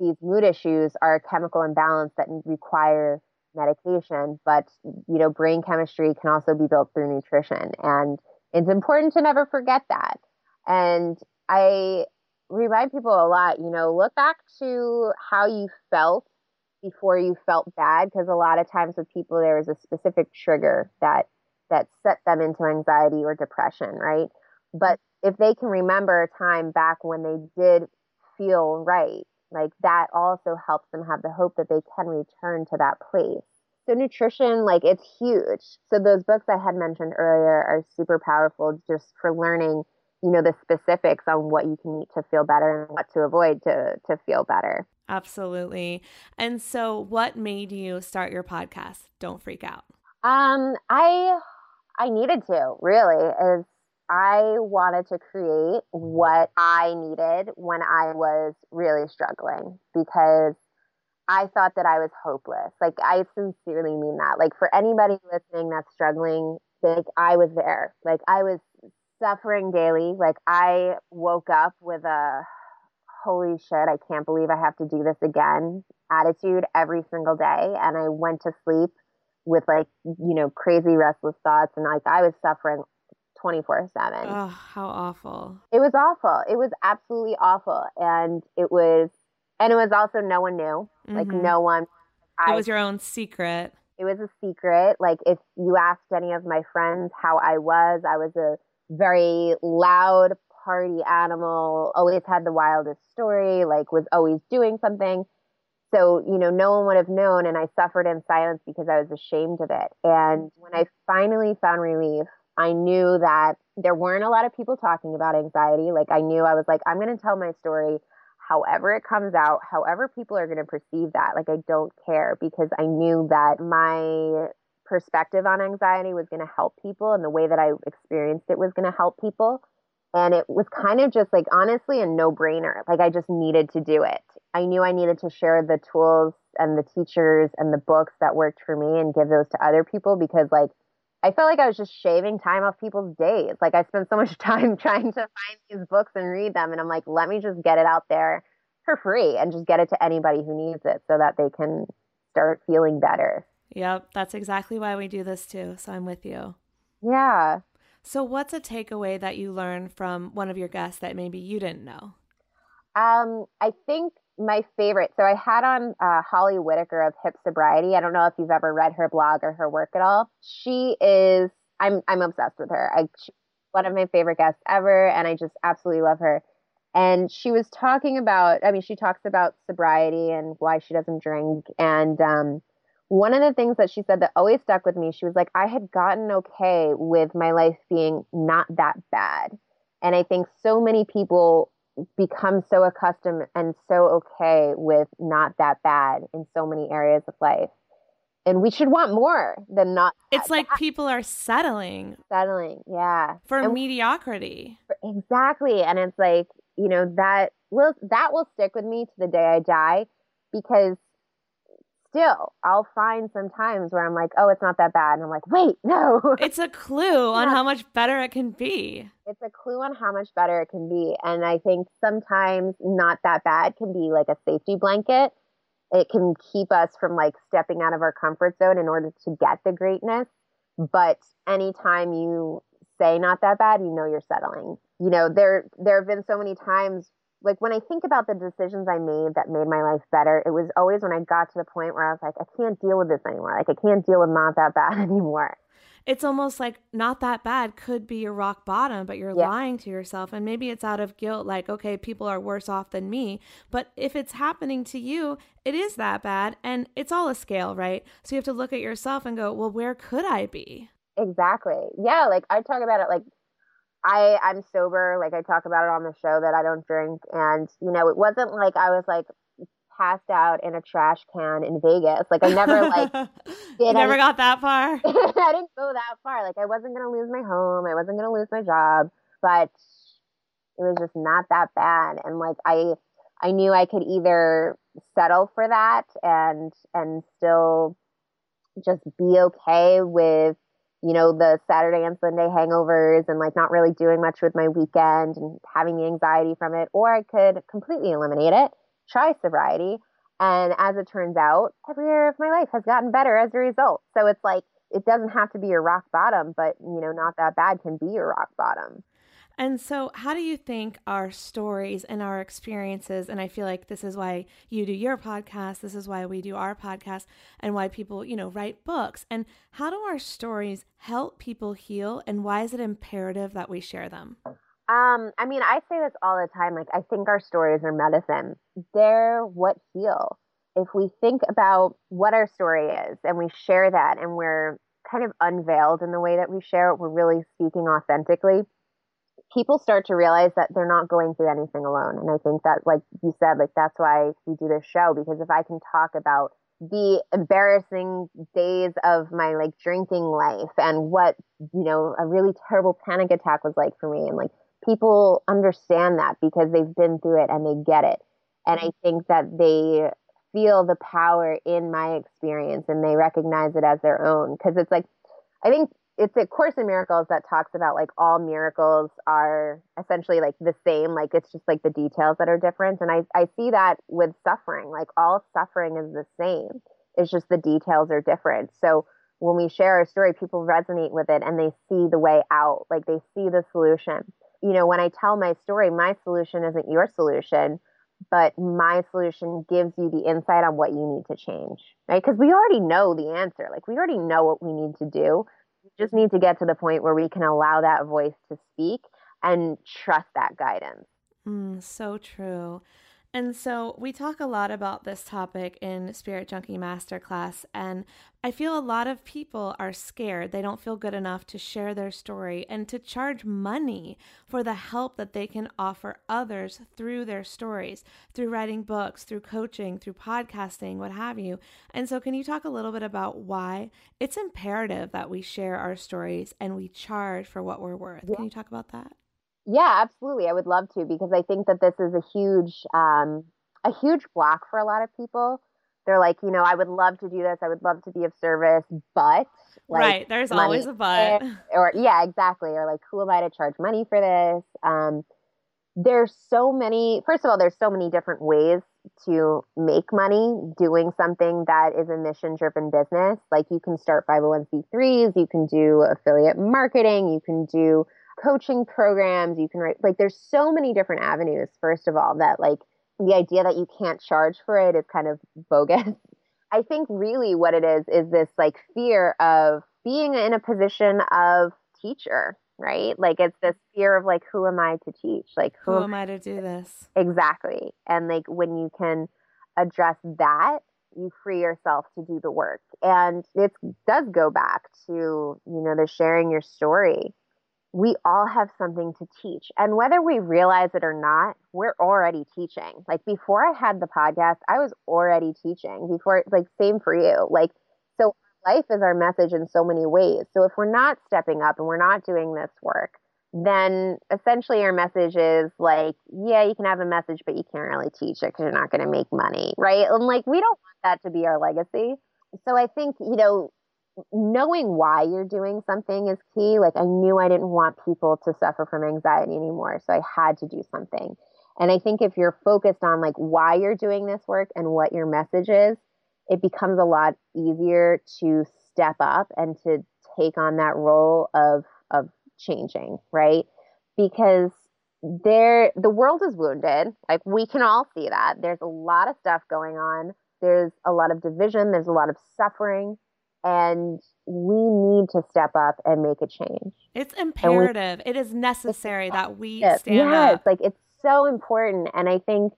S4: these mood issues are a chemical imbalance that require medication, but you know, brain chemistry can also be built through nutrition. And it's important to never forget that. And I remind people a lot, you know, look back to how you felt before you felt bad because a lot of times with people there is a specific trigger that that set them into anxiety or depression, right? But if they can remember a time back when they did feel right, like that also helps them have the hope that they can return to that place. So nutrition, like it's huge. So those books I had mentioned earlier are super powerful just for learning, you know, the specifics on what you can eat to feel better and what to avoid to to feel better.
S3: Absolutely. And so what made you start your podcast? Don't freak out.
S4: Um, I I needed to, really. Is I wanted to create what I needed when I was really struggling because I thought that I was hopeless. Like, I sincerely mean that. Like, for anybody listening that's struggling, like, I was there. Like, I was suffering daily. Like, I woke up with a holy shit, I can't believe I have to do this again attitude every single day. And I went to sleep with, like, you know, crazy restless thoughts. And, like, I was suffering 24 7.
S3: Oh, how awful.
S4: It was awful. It was absolutely awful. And it was, and it was also no one knew. Like,
S3: Mhm.
S4: no one.
S3: it was your own secret.
S4: It was a secret. Like, if you asked any of my friends how I was, I was a very loud party animal, always had the wildest story, like, was always doing something. So, you know, no one would have known. And I suffered in silence because I was ashamed of it. And when I finally found relief, I knew that there weren't a lot of people talking about anxiety. Like, I knew I was like, I'm going to tell my story however it comes out, however people are going to perceive that. Like, I don't care because I knew that my perspective on anxiety was going to help people and the way that I experienced it was going to help people. And it was kind of just like, honestly, a no brainer. Like, I just needed to do it. I knew I needed to share the tools and the teachers and the books that worked for me and give those to other people because, like, I felt like I was just shaving time off people's days. Like, I spent so much time trying to find these books and read them. And I'm like, let me just get it out there for free and just get it to anybody who needs it so that they can start feeling better.
S3: Yep, that's exactly why we do this too. So I'm with you.
S4: Yeah.
S3: So, what's a takeaway that you learned from one of your guests that maybe you didn't know?
S4: Um, I think my favorite. So I had on uh, Holly Whitaker of Hip Sobriety. I don't know if you've ever read her blog or her work at all. She is. I'm I'm obsessed with her. I one of my favorite guests ever, and I just absolutely love her. And she was talking about. I mean, she talks about sobriety and why she doesn't drink. And um, one of the things that she said that always stuck with me, she was like, I had gotten okay with my life being not that bad. And I think so many people become so accustomed and so okay with not that bad in so many areas of life. And we should want more than not.
S3: It's like people are settling
S4: settling, yeah,
S3: for
S4: And-
S3: mediocrity.
S4: exactly. And it's like you know that will that will stick with me to the day I die because still I'll find some times where I'm like, oh, it's not that bad, and I'm like, wait, no,
S3: It's a clue on
S4: Yeah.
S3: how much better it can be.
S4: it's a clue on how much better it can be. And I think sometimes not that bad can be like a safety blanket. It can keep us from like stepping out of our comfort zone in order to get the greatness. But anytime you say not that bad, you know you're settling. You know, there there have been so many times like when I think about the decisions I made that made my life better, it was always when I got to the point where I was like, I can't deal with this anymore. Like I can't deal with not that bad anymore.
S3: It's almost like not that bad could be your rock bottom, but you're
S4: Yeah.
S3: lying to yourself. And maybe it's out of guilt, like, okay, people are worse off than me. But if it's happening to you, it is that bad. And it's all a scale, right? So you have to look at yourself and go, well, where could I be?
S4: Exactly. Yeah, like I talk about it like I I'm sober, like I talk about it on the show that I don't drink and you know, it wasn't like I was like passed out in a trash can in Vegas. Like I never like
S3: you never got that far.
S4: I didn't go that far. Like I wasn't gonna lose my home. I wasn't gonna lose my job, but it was just not that bad. And like I, I knew I could either settle for that and and still just be okay with you know the Saturday and Sunday hangovers and like not really doing much with my weekend and having the anxiety from it, or I could completely eliminate it, try sobriety. And as it turns out, every area of my life has gotten better as a result. So it's like it doesn't have to be your rock bottom, but you know, not that bad can be your rock bottom.
S3: And so, how do you think our stories and our experiences, and I feel like this is why you do your podcast, this is why we do our podcast, and why people, you know, write books, and how do our stories help people heal, and why is it imperative that we share them?
S4: Um, I mean, I say this all the time. Like, I think our stories are medicine. They're what heal. If we think about what our story is and we share that and we're kind of unveiled in the way that we share it, we're really speaking authentically. People start to realize that they're not going through anything alone. And I think that, like you said, like that's why we do this show because if I can talk about the embarrassing days of my like drinking life and what, you know, a really terrible panic attack was like for me and like people understand that because they've been through it and they get it. And I think that they feel the power in my experience and they recognize it as their own. Because it's like, I think it's a Course in Miracles that talks about like all miracles are essentially like the same. Like it's just like the details that are different. And I, I see that with suffering. Like all suffering is the same. It's just the details are different. So when we share our story, people resonate with it and they see the way out, like they see the solution. You know, when I tell my story, my solution isn't your solution, but my solution gives you the insight on what you need to change, right? Because we already know the answer. Like we already know what we need to do. Just need to get to the point where we can allow that voice to speak and trust that guidance.
S3: Mm, so true. And so we talk a lot about this topic in Spirit Junkie Masterclass, and I feel a lot of people are scared. They don't feel good enough to share their story and to charge money for the help that they can offer others through their stories, through writing books, through coaching, through podcasting, what have you. And so, can you talk a little bit about why it's imperative that we share our stories and we charge for what we're worth?
S4: Yeah.
S3: Can you talk about that?
S4: Yeah, absolutely. I would love to because I think that this is a huge, um, a huge block for a lot of people. They're like, you know, I would love to do this. I would love to be of service, but like,
S3: right, there's always a but.
S4: Or yeah, exactly. Or like, who am I to charge money for this? Um, there's so many. First of all, there's so many different ways to make money doing something that is a mission-driven business. Like you can start 501c3s, you can do affiliate marketing, you can do coaching programs you can write like there's so many different avenues first of all that like the idea that you can't charge for it is kind of bogus. I think really what it is is this like fear of being in a position of teacher right? Like it's this fear of like who am i to teach? Like
S3: who, who am i to do this?
S4: exactly. And like when you can address that you free yourself to do the work. And it does go back to you know the sharing your story we all have something to teach. And whether we realize it or not, we're already teaching. Like before I had the podcast, I was already teaching. Before, it's like, same for you. Like, so life is our message in so many ways. So if we're not stepping up and we're not doing this work, then essentially our message is like, yeah, you can have a message, but you can't really teach it because you're not going to make money, right? And like, we don't want that to be our legacy. So I think, you know, knowing why you're doing something is key. Like I knew I didn't want people to suffer from anxiety anymore, so I had to do something. And I think if you're focused on like why you're doing this work and what your message is, it becomes a lot easier to step up and to take on that role of of changing, right? Because there the world is wounded. Like we can all see that. There's a lot of stuff going on. There's a lot of division, there's a lot of suffering and we need to step up and make a change.
S3: It's imperative. We, it is necessary that we stand
S4: yes,
S3: up.
S4: like it's so important. And I think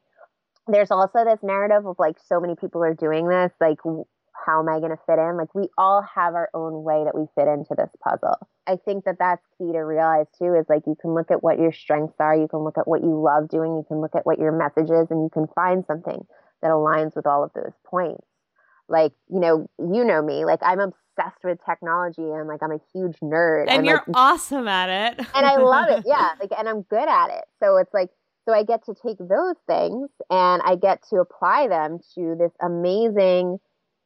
S4: there's also this narrative of like so many people are doing this. Like, how am I going to fit in? Like, we all have our own way that we fit into this puzzle. I think that that's key to realize too is like you can look at what your strengths are, you can look at what you love doing, you can look at what your message is, and you can find something that aligns with all of those points like you know you know me like i'm obsessed with technology and like i'm a huge nerd
S3: and,
S4: and
S3: you're
S4: like,
S3: awesome at it.
S4: And i love it yeah like and i'm good at it. So it's like so i get to take those things and i get to apply them to this amazing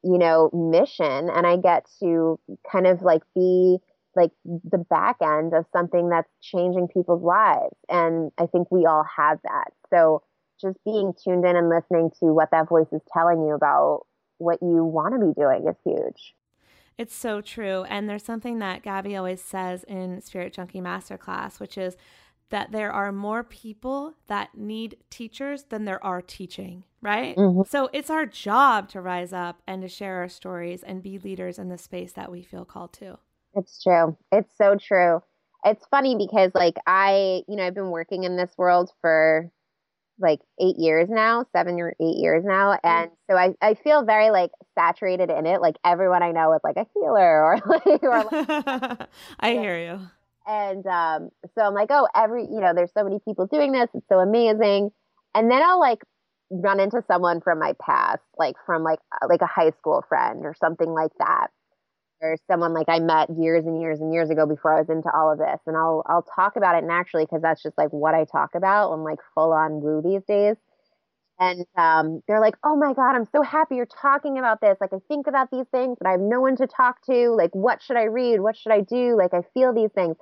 S4: you know mission. And i get to kind of like be like the back end of something that's changing people's lives. And i think we all have that. So just being tuned in and listening to what that voice is telling you about what you want to be doing is huge.
S3: It's so true. And there's something that Gabby always says in Spirit Junkie Masterclass, which is that there are more people that need teachers than there are teaching, right? Mm-hmm. So it's our job to rise up and to share our stories and be leaders in the space that we feel called to.
S4: It's true. It's so true. It's funny because, like, I, you know, I've been working in this world for like eight years now, seven or eight years now. Mm-hmm. And so I, I feel very like saturated in it. Like everyone I know is like a healer or like, or like
S3: I hear you.
S4: And um, so I'm like, oh, every, you know, there's so many people doing this. It's so amazing. And then I'll like run into someone from my past, like from like, like a high school friend or something like that or someone like I met years and years and years ago before I was into all of this. And I'll I'll talk about it naturally because that's just like what I talk about. I'm like full on woo these days. And um, they're like, oh my God, I'm so happy you're talking about this. Like, I think about these things, but I have no one to talk to. Like, what should I read? What should I do? Like, I feel these things.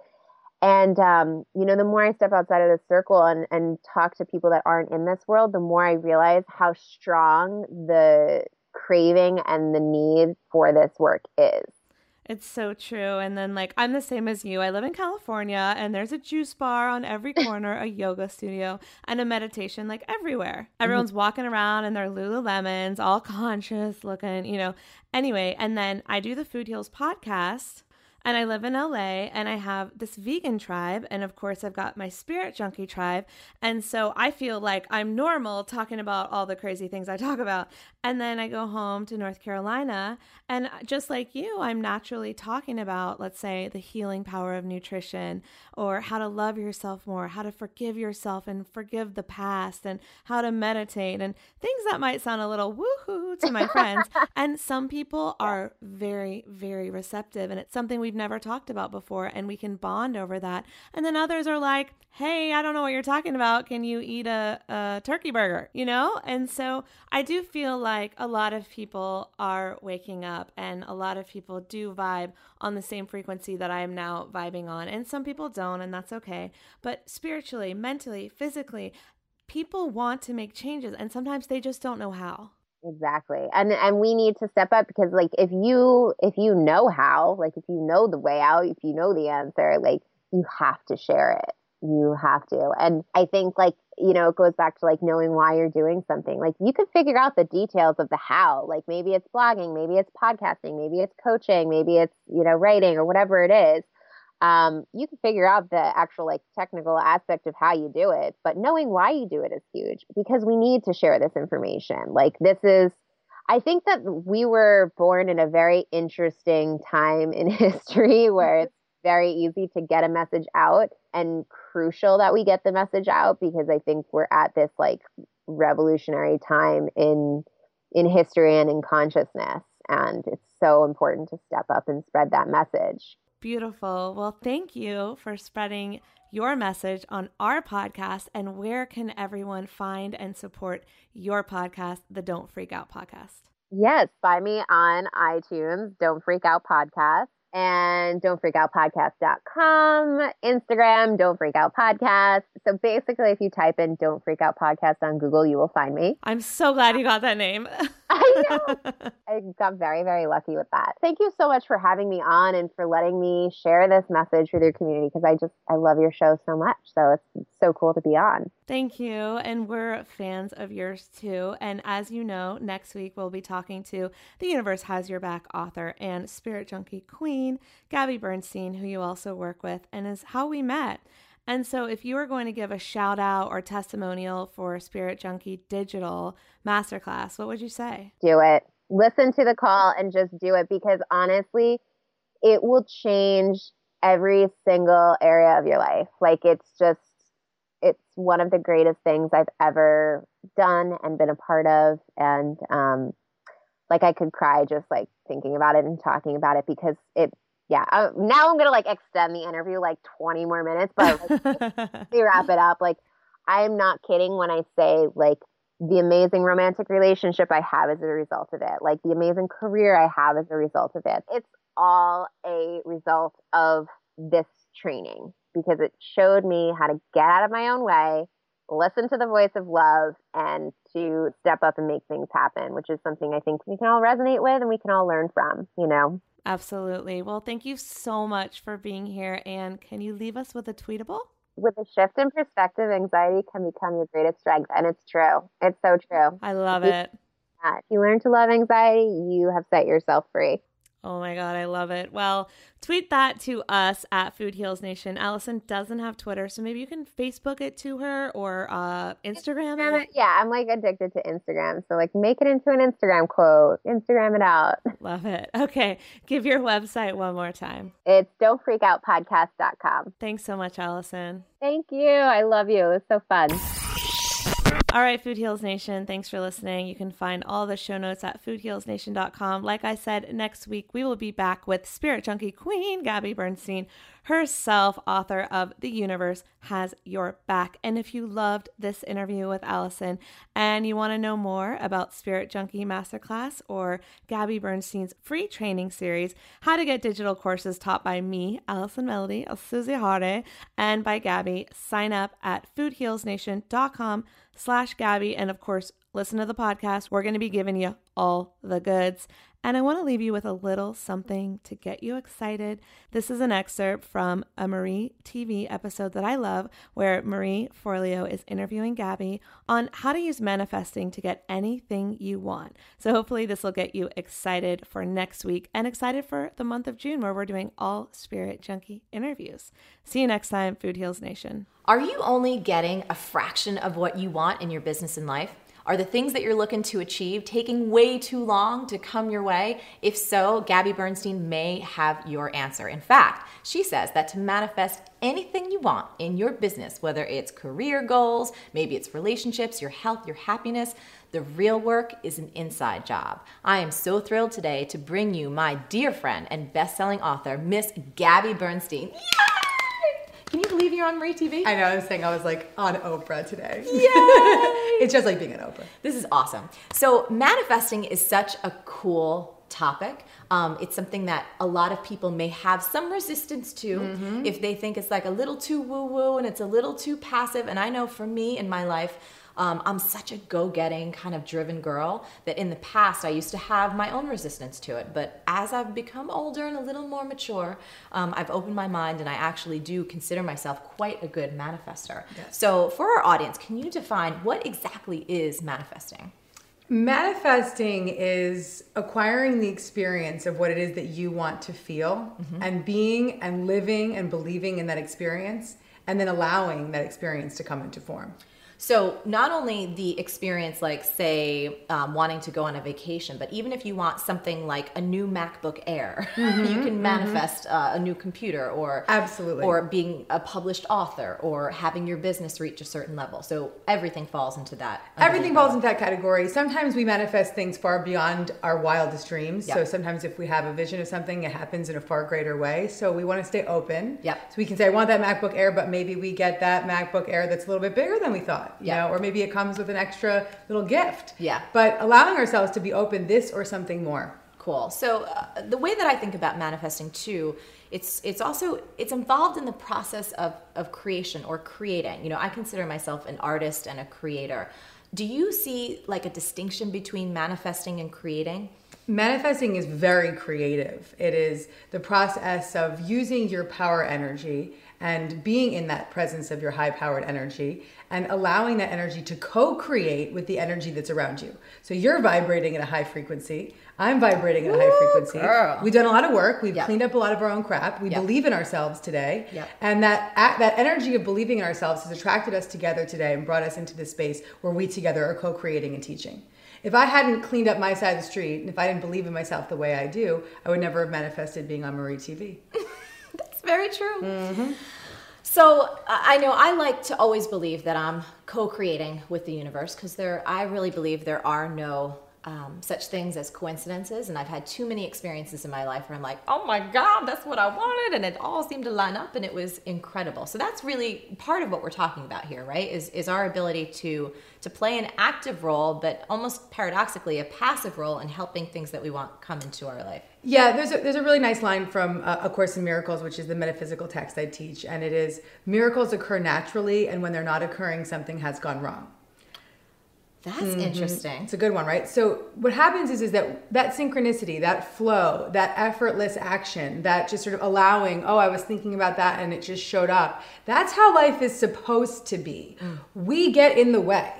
S4: And, um, you know, the more I step outside of this circle and, and talk to people that aren't in this world, the more I realize how strong the craving and the need for this work is
S3: It's so true. And then, like, I'm the same as you. I live in California, and there's a juice bar on every corner, a yoga studio, and a meditation, like, everywhere. Mm-hmm. Everyone's walking around in their Lululemons, all conscious looking, you know. Anyway, and then I do the Food Heals podcast. And I live in LA and I have this vegan tribe. And of course, I've got my spirit junkie tribe. And so I feel like I'm normal talking about all the crazy things I talk about. And then I go home to North Carolina. And just like you, I'm naturally talking about, let's say, the healing power of nutrition or how to love yourself more, how to forgive yourself and forgive the past, and how to meditate and things that might sound a little woohoo to my friends. and some people are very, very receptive. And it's something we've never talked about before. And we can bond over that. And then others are like, hey, I don't know what you're talking about. Can you eat a, a turkey burger? You know? And so I do feel like a lot of people are waking up and a lot of people do vibe on the same frequency that I am now vibing on. And some people don't, and that's okay. But spiritually, mentally, physically, people want to make changes and sometimes they just don't know how.
S4: Exactly. And and we need to step up because like if you if you know how, like if you know the way out, if you know the answer, like you have to share it. You have to. And I think like, you know, it goes back to like knowing why you're doing something. Like you can figure out the details of the how. Like maybe it's blogging, maybe it's podcasting, maybe it's coaching, maybe it's, you know, writing or whatever it is um, you can figure out the actual like technical aspect of how you do it, but knowing why you do it is huge because we need to share this information. Like this is, I think that we were born in a very interesting time in history where it's very easy to get a message out and crucial that we get the message out because I think we're at this like revolutionary time in in history and in consciousness and it's so important to step up and spread that message.
S3: Beautiful. Well, thank you for spreading your message on our podcast. And where can everyone find and support your podcast, the Don't Freak Out podcast?
S4: Yes, find me on iTunes, Don't Freak Out Podcast and don't freak out podcast.com, Instagram, don't freak out podcast. So basically, if you type in don't freak out podcast on Google, you will find me.
S3: I'm so glad you got that name.
S4: I know. I got very, very lucky with that. Thank you so much for having me on and for letting me share this message with your community because I just, I love your show so much. So it's so cool to be on.
S3: Thank you. And we're fans of yours too. And as you know, next week we'll be talking to the Universe Has Your Back author and spirit junkie queen Gabby Bernstein, who you also work with, and is how we met. And so, if you were going to give a shout out or testimonial for Spirit Junkie Digital Masterclass, what would you say?
S4: Do it. Listen to the call and just do it because honestly, it will change every single area of your life. Like, it's just, it's one of the greatest things I've ever done and been a part of. And, um, like I could cry just like thinking about it and talking about it because it yeah uh, now i'm gonna like extend the interview like 20 more minutes but like, we wrap it up like i'm not kidding when i say like the amazing romantic relationship i have as a result of it like the amazing career i have as a result of it it's all a result of this training because it showed me how to get out of my own way listen to the voice of love and to step up and make things happen, which is something I think we can all resonate with and we can all learn from, you know?
S3: Absolutely. Well, thank you so much for being here. And can you leave us with a tweetable?
S4: With a shift in perspective, anxiety can become your greatest strength. And it's true. It's so true.
S3: I love it.
S4: If you learn to love anxiety, you have set yourself free.
S3: Oh my God, I love it. Well, tweet that to us at Food Heals Nation. Allison doesn't have Twitter, so maybe you can Facebook it to her or uh, Instagram it.
S4: Yeah, I'm like addicted to Instagram. So, like, make it into an Instagram quote, Instagram it out.
S3: Love it. Okay, give your website one more time.
S4: It's don'tfreakoutpodcast.com.
S3: Thanks so much, Allison.
S4: Thank you. I love you. It was so fun.
S3: All right, Food Heals Nation, thanks for listening. You can find all the show notes at foodhealsnation.com. Like I said, next week we will be back with Spirit Junkie Queen Gabby Bernstein herself, author of The Universe Has Your Back. And if you loved this interview with Allison and you want to know more about Spirit Junkie Masterclass or Gabby Bernstein's free training series, How to Get Digital Courses Taught by me, Allison Melody, Susie Harde, and by Gabby, sign up at foodhealsnation.com slash Gabby. And of course, listen to the podcast. We're going to be giving you all the goods. And I want to leave you with a little something to get you excited. This is an excerpt from a Marie TV episode that I love, where Marie Forleo is interviewing Gabby on how to use manifesting to get anything you want. So hopefully, this will get you excited for next week and excited for the month of June, where we're doing all Spirit Junkie interviews. See you next time, Food Heals Nation.
S11: Are you only getting a fraction of what you want in your business and life? Are the things that you're looking to achieve taking way too long to come your way? If so, Gabby Bernstein may have your answer. In fact, she says that to manifest anything you want in your business, whether it's career goals, maybe it's relationships, your health, your happiness, the real work is an inside job. I am so thrilled today to bring you my dear friend and best-selling author, Miss Gabby Bernstein. Yay! Believe you're on Marie TV?
S12: I know. I was saying I was like on Oprah today.
S11: Yay!
S12: it's just like being on Oprah.
S11: This is awesome. So, manifesting is such a cool topic. Um, it's something that a lot of people may have some resistance to
S12: Mm-hmm.
S11: if they think it's like a little too woo woo and it's a little too passive. And I know for me in my life, um, I'm such a go getting kind of driven girl that in the past I used to have my own resistance to it. But as I've become older and a little more mature, um, I've opened my mind and I actually do consider myself quite a good manifester. So, for our audience, can you define what exactly is manifesting?
S12: Manifesting is acquiring the experience of what it is that you want to feel and being and living and believing in that experience and then allowing that experience to come into form.
S11: So not only the experience, like say um, wanting to go on a vacation, but even if you want something like a new MacBook Air,
S12: Mhm,
S11: you can
S12: mhm.
S11: manifest uh, a new computer, or
S12: Absolutely.
S11: or being a published author, or having your business reach a certain level. So everything falls into that.
S12: Everything falls into that category. Sometimes we manifest things far beyond our wildest dreams.
S11: Yeah.
S12: So sometimes if we have a vision of something, it happens in a far greater way. So we want to stay open.
S11: Yeah.
S12: So we can say, I want that MacBook Air, but maybe we get that MacBook Air that's a little bit bigger than we thought. You
S11: Yeah.
S12: know, or maybe it comes with an extra little gift.
S11: Yeah.
S12: But allowing ourselves to be open this or something more.
S11: Cool. So uh, the way that I think about manifesting too, it's it's also it's involved in the process of of creation or creating. You know, I consider myself an artist and a creator. Do you see like a distinction between manifesting and creating?
S12: Manifesting is very creative. It is the process of using your power energy and being in that presence of your high powered energy and allowing that energy to co create with the energy that's around you. So you're vibrating at a high frequency. I'm vibrating at a high frequency.
S11: girl.
S12: We've done a lot of work. We've
S11: Yep.
S12: cleaned up a lot of our own crap. We
S11: Yep.
S12: believe in ourselves today.
S11: Yep.
S12: And that that energy of believing in ourselves has attracted us together today and brought us into this space where we together are co-creating and teaching. If I hadn't cleaned up my side of the street and if I didn't believe in myself the way I do, I would never have manifested being on Marie TV.
S11: Very true. So I I know I like to always believe that I'm co-creating with the universe because there I really believe there are no um, such things as coincidences, and I've had too many experiences in my life where I'm like, oh my god, that's what I wanted, and it all seemed to line up, and it was incredible. So that's really part of what we're talking about here, right? Is is our ability to to play an active role, but almost paradoxically a passive role in helping things that we want come into our life.
S12: Yeah, there's a, there's a really nice line from uh, A Course in Miracles, which is the metaphysical text I teach, and it is miracles occur naturally, and when they're not occurring, something has gone wrong.
S11: That's
S12: Mhm.
S11: interesting.
S12: It's a good one, right? So what happens is is that that synchronicity, that flow, that effortless action, that just sort of allowing, oh, I was thinking about that and it just showed up. That's how life is supposed to be. We get in the way.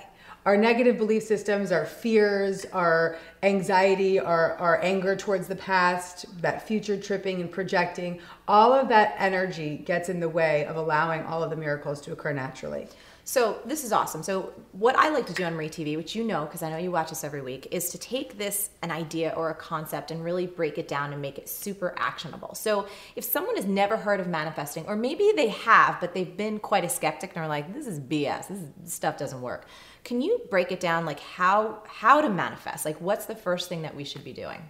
S12: Our negative belief systems, our fears, our anxiety, our, our anger towards the past, that future tripping and projecting, all of that energy gets in the way of allowing all of the miracles to occur naturally.
S11: So this is awesome. So what I like to do on Marie TV, which you know because I know you watch us every week, is to take this an idea or a concept and really break it down and make it super actionable. So if someone has never heard of manifesting, or maybe they have, but they've been quite a skeptic and are like, "This is BS. This, this stuff doesn't work." Can you break it down, like how how to manifest? Like what's the first thing that we should be doing?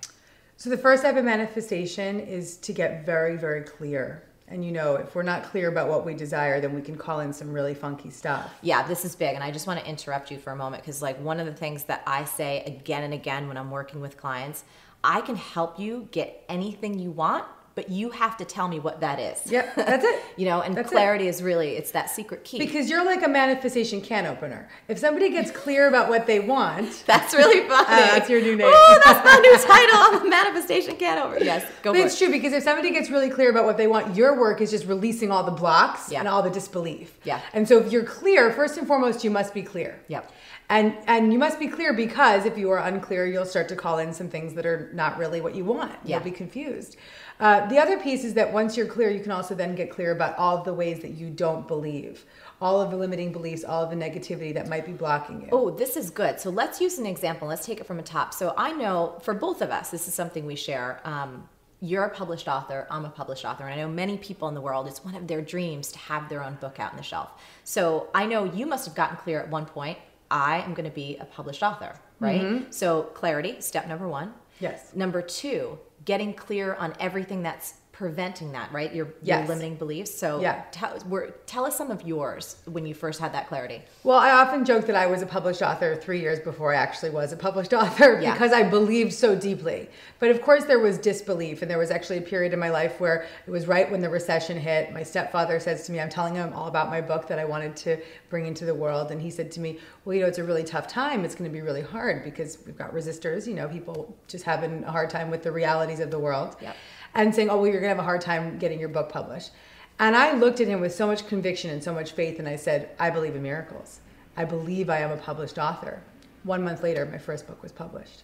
S12: So the first step of manifestation is to get very, very clear. And you know, if we're not clear about what we desire, then we can call in some really funky stuff.
S11: Yeah, this is big. And I just want to interrupt you for a moment because, like, one of the things that I say again and again when I'm working with clients, I can help you get anything you want, but you have to tell me what that is.
S12: Yep, that's it.
S11: you know, and
S12: That's
S11: clarity is really it's that secret key.
S12: Because you're like a manifestation can opener. If somebody gets clear about what they want,
S11: that's really funny.
S12: Uh, that's your new name.
S11: Oh, that's my new title. I'm a manifestation can over. Yes, go
S12: but it's
S11: it.
S12: true because if somebody gets really clear about what they want, your work is just releasing all the blocks and all the disbelief.
S11: Yeah.
S12: And so if you're clear, first and foremost, you must be clear.
S11: Yep.
S12: And and you must be clear because if you are unclear, you'll start to call in some things that are not really what you want.
S11: Yeah.
S12: You'll be confused. Uh, the other piece is that once you're clear, you can also then get clear about all of the ways that you don't believe, all of the limiting beliefs, all of the negativity that might be blocking you.
S11: Oh, this is good. So let's use an example. Let's take it from a top. So I know for both of us, this is something we share. Um, you're a published author. I'm a published author. And I know many people in the world, it's one of their dreams to have their own book out on the shelf. So I know you must have gotten clear at one point. I am going to be a published author, right?
S12: Mhm.
S11: So clarity, step number one.
S12: Yes.
S11: Number two, getting clear on everything that's preventing that, right? Your, your limiting beliefs. So
S12: Yeah.
S11: tell, we're, tell us some of yours when you first had that clarity.
S12: Well, I often joke that I was a published author three years before I actually was a published author
S11: Yeah.
S12: because I believed so deeply. But of course, there was disbelief. And there was actually a period in my life where it was right when the recession hit. My stepfather says to me, I'm telling him all about my book that I wanted to bring into the world. And he said to me, Well, you know, it's a really tough time. It's going to be really hard because we've got resistors, you know, people just having a hard time with the realities of the world.
S11: Yep.
S12: And saying, Oh, well, you're going to have a hard time getting your book published. And I looked at him with so much conviction and so much faith, and I said, I believe in miracles. I believe I am a published author. One month later, my first book was published.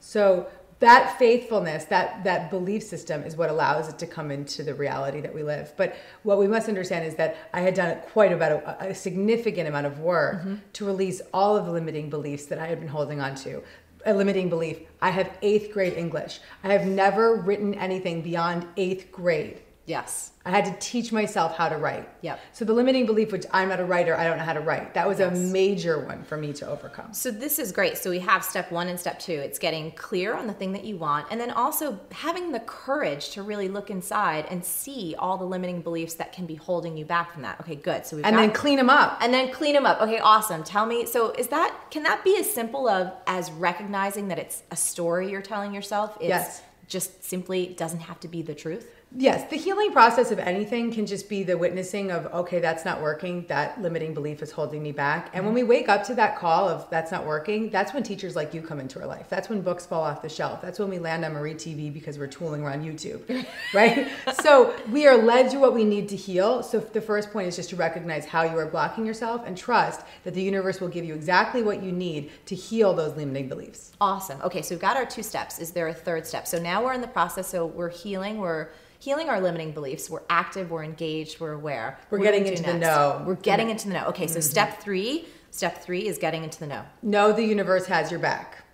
S12: So that faithfulness, that that belief system is what allows it to come into the reality that we live. But what we must understand is that I had done quite about a, a significant amount of work mm-hmm. to release all of the limiting beliefs that I had been holding on to. A limiting belief. I have eighth grade English. I have never written anything beyond eighth grade.
S11: Yes.
S12: I had to teach myself how to write.
S11: Yep.
S12: So the limiting belief, which I'm not a writer, I don't know how to write, that was
S11: Yes.
S12: a major one for me to overcome.
S11: So this is great. So we have step one and step two. It's getting clear on the thing that you want, and then also having the courage to really look inside and see all the limiting beliefs that can be holding you back from that. Okay, good. So we've
S12: And
S11: got-
S12: then clean them up.
S11: and then clean them up. Okay, awesome. Tell me. So is that can that be as simple of as recognizing that it's a story you're telling yourself? It's
S12: Yes.
S11: Just simply doesn't have to be the truth.
S12: Yes, the healing process of anything can just be the witnessing of, okay, that's not working. That limiting belief is holding me back. And when we mm-hmm. wake up to that call of that's not working, that's when teachers like you come into our life. That's when books fall off the shelf. That's when we land on Marie TV because we're tooling around YouTube, right? so we are led to what we need to heal. So the first point is just to recognize how you are blocking yourself and trust that the universe will give you exactly what you need to heal those limiting beliefs.
S11: Awesome. Okay, so we've got our two steps. Is there a third step? So now we're in the process. So we're healing. We're healing our limiting beliefs. We're active. We're engaged. We're aware.
S12: We're
S11: What
S12: getting
S11: we
S12: into the know.
S11: We're getting into the know. Okay, so
S12: Mhm.
S11: step three. Step three is getting into the know.
S12: Know the universe has your back.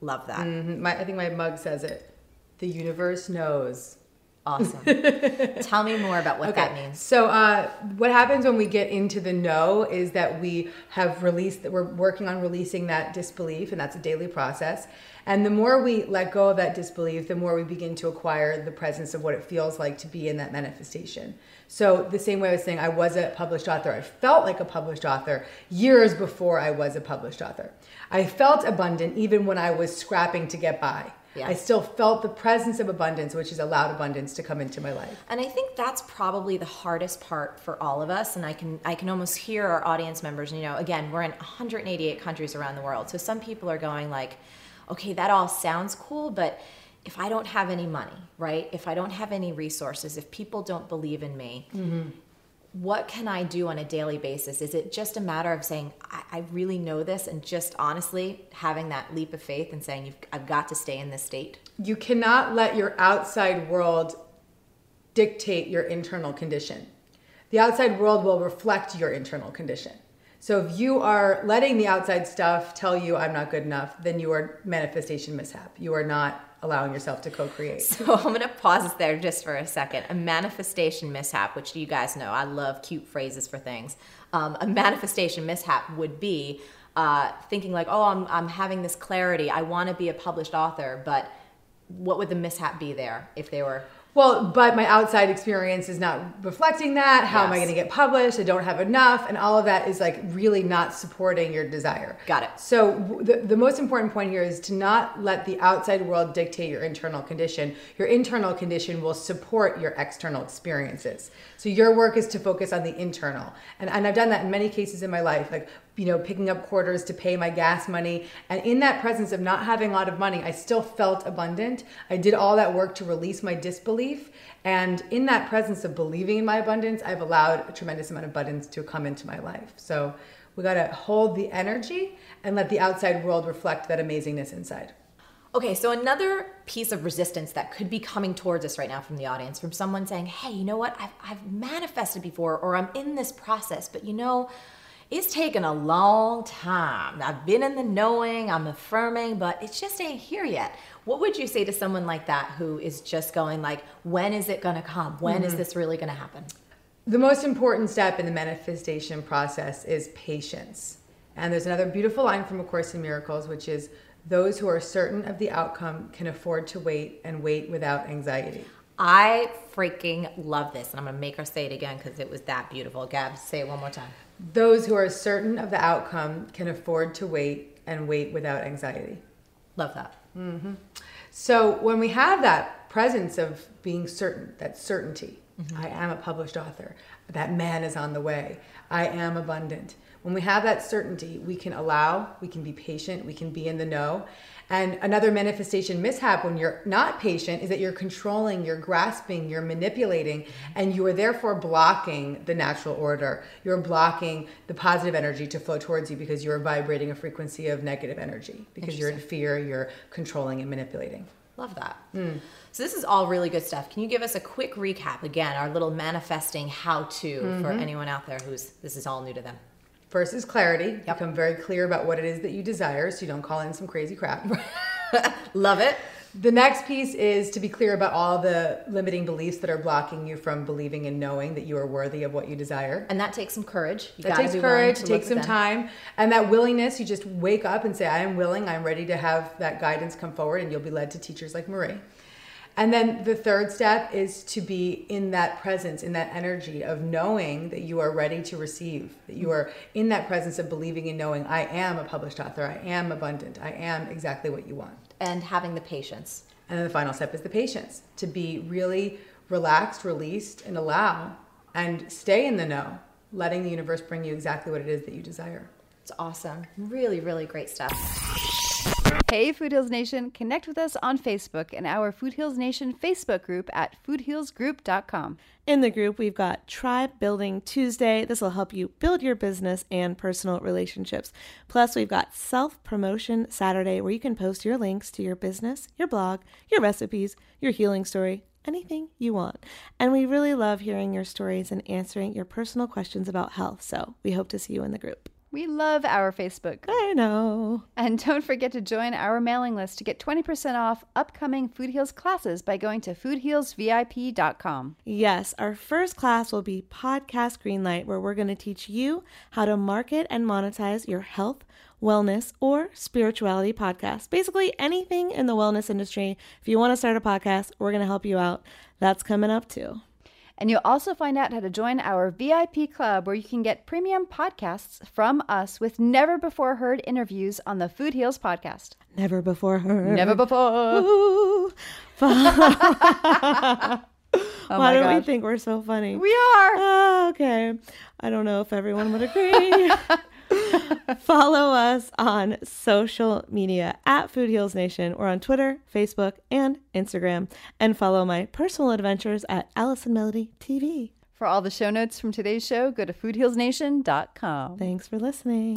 S11: Love that.
S12: Mhm. My, I think my mug says it. The universe knows.
S11: Awesome. Tell me more about what that means.
S12: So, uh, what happens when we get into the know is that we have released, that we're working on releasing that disbelief, and that's a daily process. And the more we let go of that disbelief, the more we begin to acquire the presence of what it feels like to be in that manifestation. So, the same way I was saying, I was a published author, I felt like a published author years before I was a published author. I felt abundant even when I was scrapping to get by.
S11: Yeah.
S12: I still felt the presence of abundance, which has allowed abundance to come into my life.
S11: And I think that's probably the hardest part for all of us. And I can I can almost hear our audience members. You know, again, we're in 188 countries around the world, so some people are going like, okay, that all sounds cool, but if I don't have any money, right? If I don't have any resources, if people don't believe in me, mm-hmm. What can I do on a daily basis? Is it just a matter of saying, I, I really know this, and just honestly having that leap of faith and saying, I've got to stay in this state?
S12: You cannot let your outside world dictate your internal condition. The outside world will reflect your internal condition. So if you are letting the outside stuff tell you I'm not good enough, then you are manifestation mishap. You are not allowing yourself to co-create.
S11: So I'm to pause there just for a second. A manifestation mishap, which you guys know, I love cute phrases for things. Um, a manifestation mishap would be uh, thinking like, oh, I'm, I'm having this clarity. I want to be a published author, but what would the mishap be there if they were
S12: Well, but my outside experience is not reflecting that. How am I going to get published? I don't have enough. And all of that is like really not supporting your desire.
S11: Got it.
S12: So, the, the most important point here is to not let the outside world dictate your internal condition. Your internal condition will support your external experiences. So, your work is to focus on the internal. And, and I've done that in many cases in my life, like, you know, picking up quarters to pay my gas money. And in that presence of not having a lot of money, I still felt abundant. I did all that work to release my disbelief. And in that presence of believing in my abundance, I've allowed a tremendous amount of abundance to come into my life. So we got to hold the energy and let the outside world reflect that amazingness inside.
S11: Okay, so another piece of resistance that could be coming towards us right now from the audience, from someone saying, hey, you know what, I've, I've manifested before, or I'm in this process, but you know, it's taken a long time. I've been in the knowing, I'm affirming, but it just ain't here yet. What would you say to someone like that who is just going like, when is it gonna come? When is
S12: Mhm.
S11: this really gonna happen?
S12: The most important step in the manifestation process is patience. And there's another beautiful line from A Course in Miracles, which is those who are certain of the outcome can afford to wait and wait without anxiety.
S11: I freaking love this, and I'm gonna make her say it again because it was that beautiful. Gab, say it one more time.
S12: Those who are certain of the outcome can afford to wait and wait without anxiety.
S11: Love that.
S12: hmm So when we have that presence of being certain, that certainty, I am a published author, that man is on the way, I am abundant. When we have that certainty, we can allow, we can be patient, we can be in the know. And another manifestation mishap when you're not patient is that you're controlling, you're grasping, you're manipulating, and you are therefore blocking the natural order. You're blocking the positive energy to flow towards you because you're vibrating a frequency of negative energy because you're in fear, you're controlling and manipulating.
S11: Love that.
S12: Mm.
S11: So this is all really good stuff. Can you give us a quick recap again, our little manifesting how to for
S12: Mhm.
S11: anyone out there who's this is all new to them?
S12: First is clarity. Become very clear about what it is that you desire so you don't call in some crazy crap.
S11: Love it.
S12: The next piece is to be clear about all the limiting beliefs that are blocking you from believing and knowing that you are worthy of what you desire.
S11: And that takes some courage. You
S12: that takes courage,
S11: to
S12: takes some
S11: within.
S12: time. And that willingness, you just wake up and say, I am willing, I'm ready to have that guidance come forward, and you'll be led to teachers like Marie. And then the third step is to be in that presence, in that energy of knowing that you are ready to receive, that you are in that presence of believing and knowing, I am a published author, I am abundant, I am exactly what you want.
S11: And having the patience.
S12: And then the final step is the patience to be really relaxed, released, and allow and stay in the know, letting the universe bring you exactly what it is that you desire.
S11: It's awesome. Really, really great stuff.
S7: Hey, Food Heals Nation, connect with us on Facebook in our Food Heals Nation Facebook group at foodhealsgroup.com.
S3: In the group, we've got Tribe Building Tuesday. This will help you build your business and personal relationships. Plus, we've got Self Promotion Saturday, where you can post your links to your business, your blog, your recipes, your healing story, anything you want. And we really love hearing your stories and answering your personal questions about health. So we hope to see you in the group.
S7: We love our Facebook.
S3: I know.
S7: And don't forget to join our mailing list to get 20% off upcoming Food Heals classes by going to foodhealsvip.com.
S3: Yes, our first class will be Podcast Greenlight, where we're going to teach you how to market and monetize your health, wellness, or spirituality podcast. Basically, anything in the wellness industry. If you want to start a podcast, we're going to help you out. That's coming up too.
S7: And you'll also find out how to join our VIP club where you can get premium podcasts from us with never before heard interviews on the Food Heals podcast.
S3: Never before heard.
S7: Never before.
S3: Ooh. Oh
S7: Why
S3: don't we think we're so funny?
S7: We are.
S3: Oh, okay. I don't know if everyone would agree. Follow us on social media at Food Heals Nation or on Twitter, Facebook, and Instagram. And follow my personal adventures at Allison Melody TV.
S7: For all the show notes from today's show, go to foodhealsnation.com.
S3: Thanks for listening.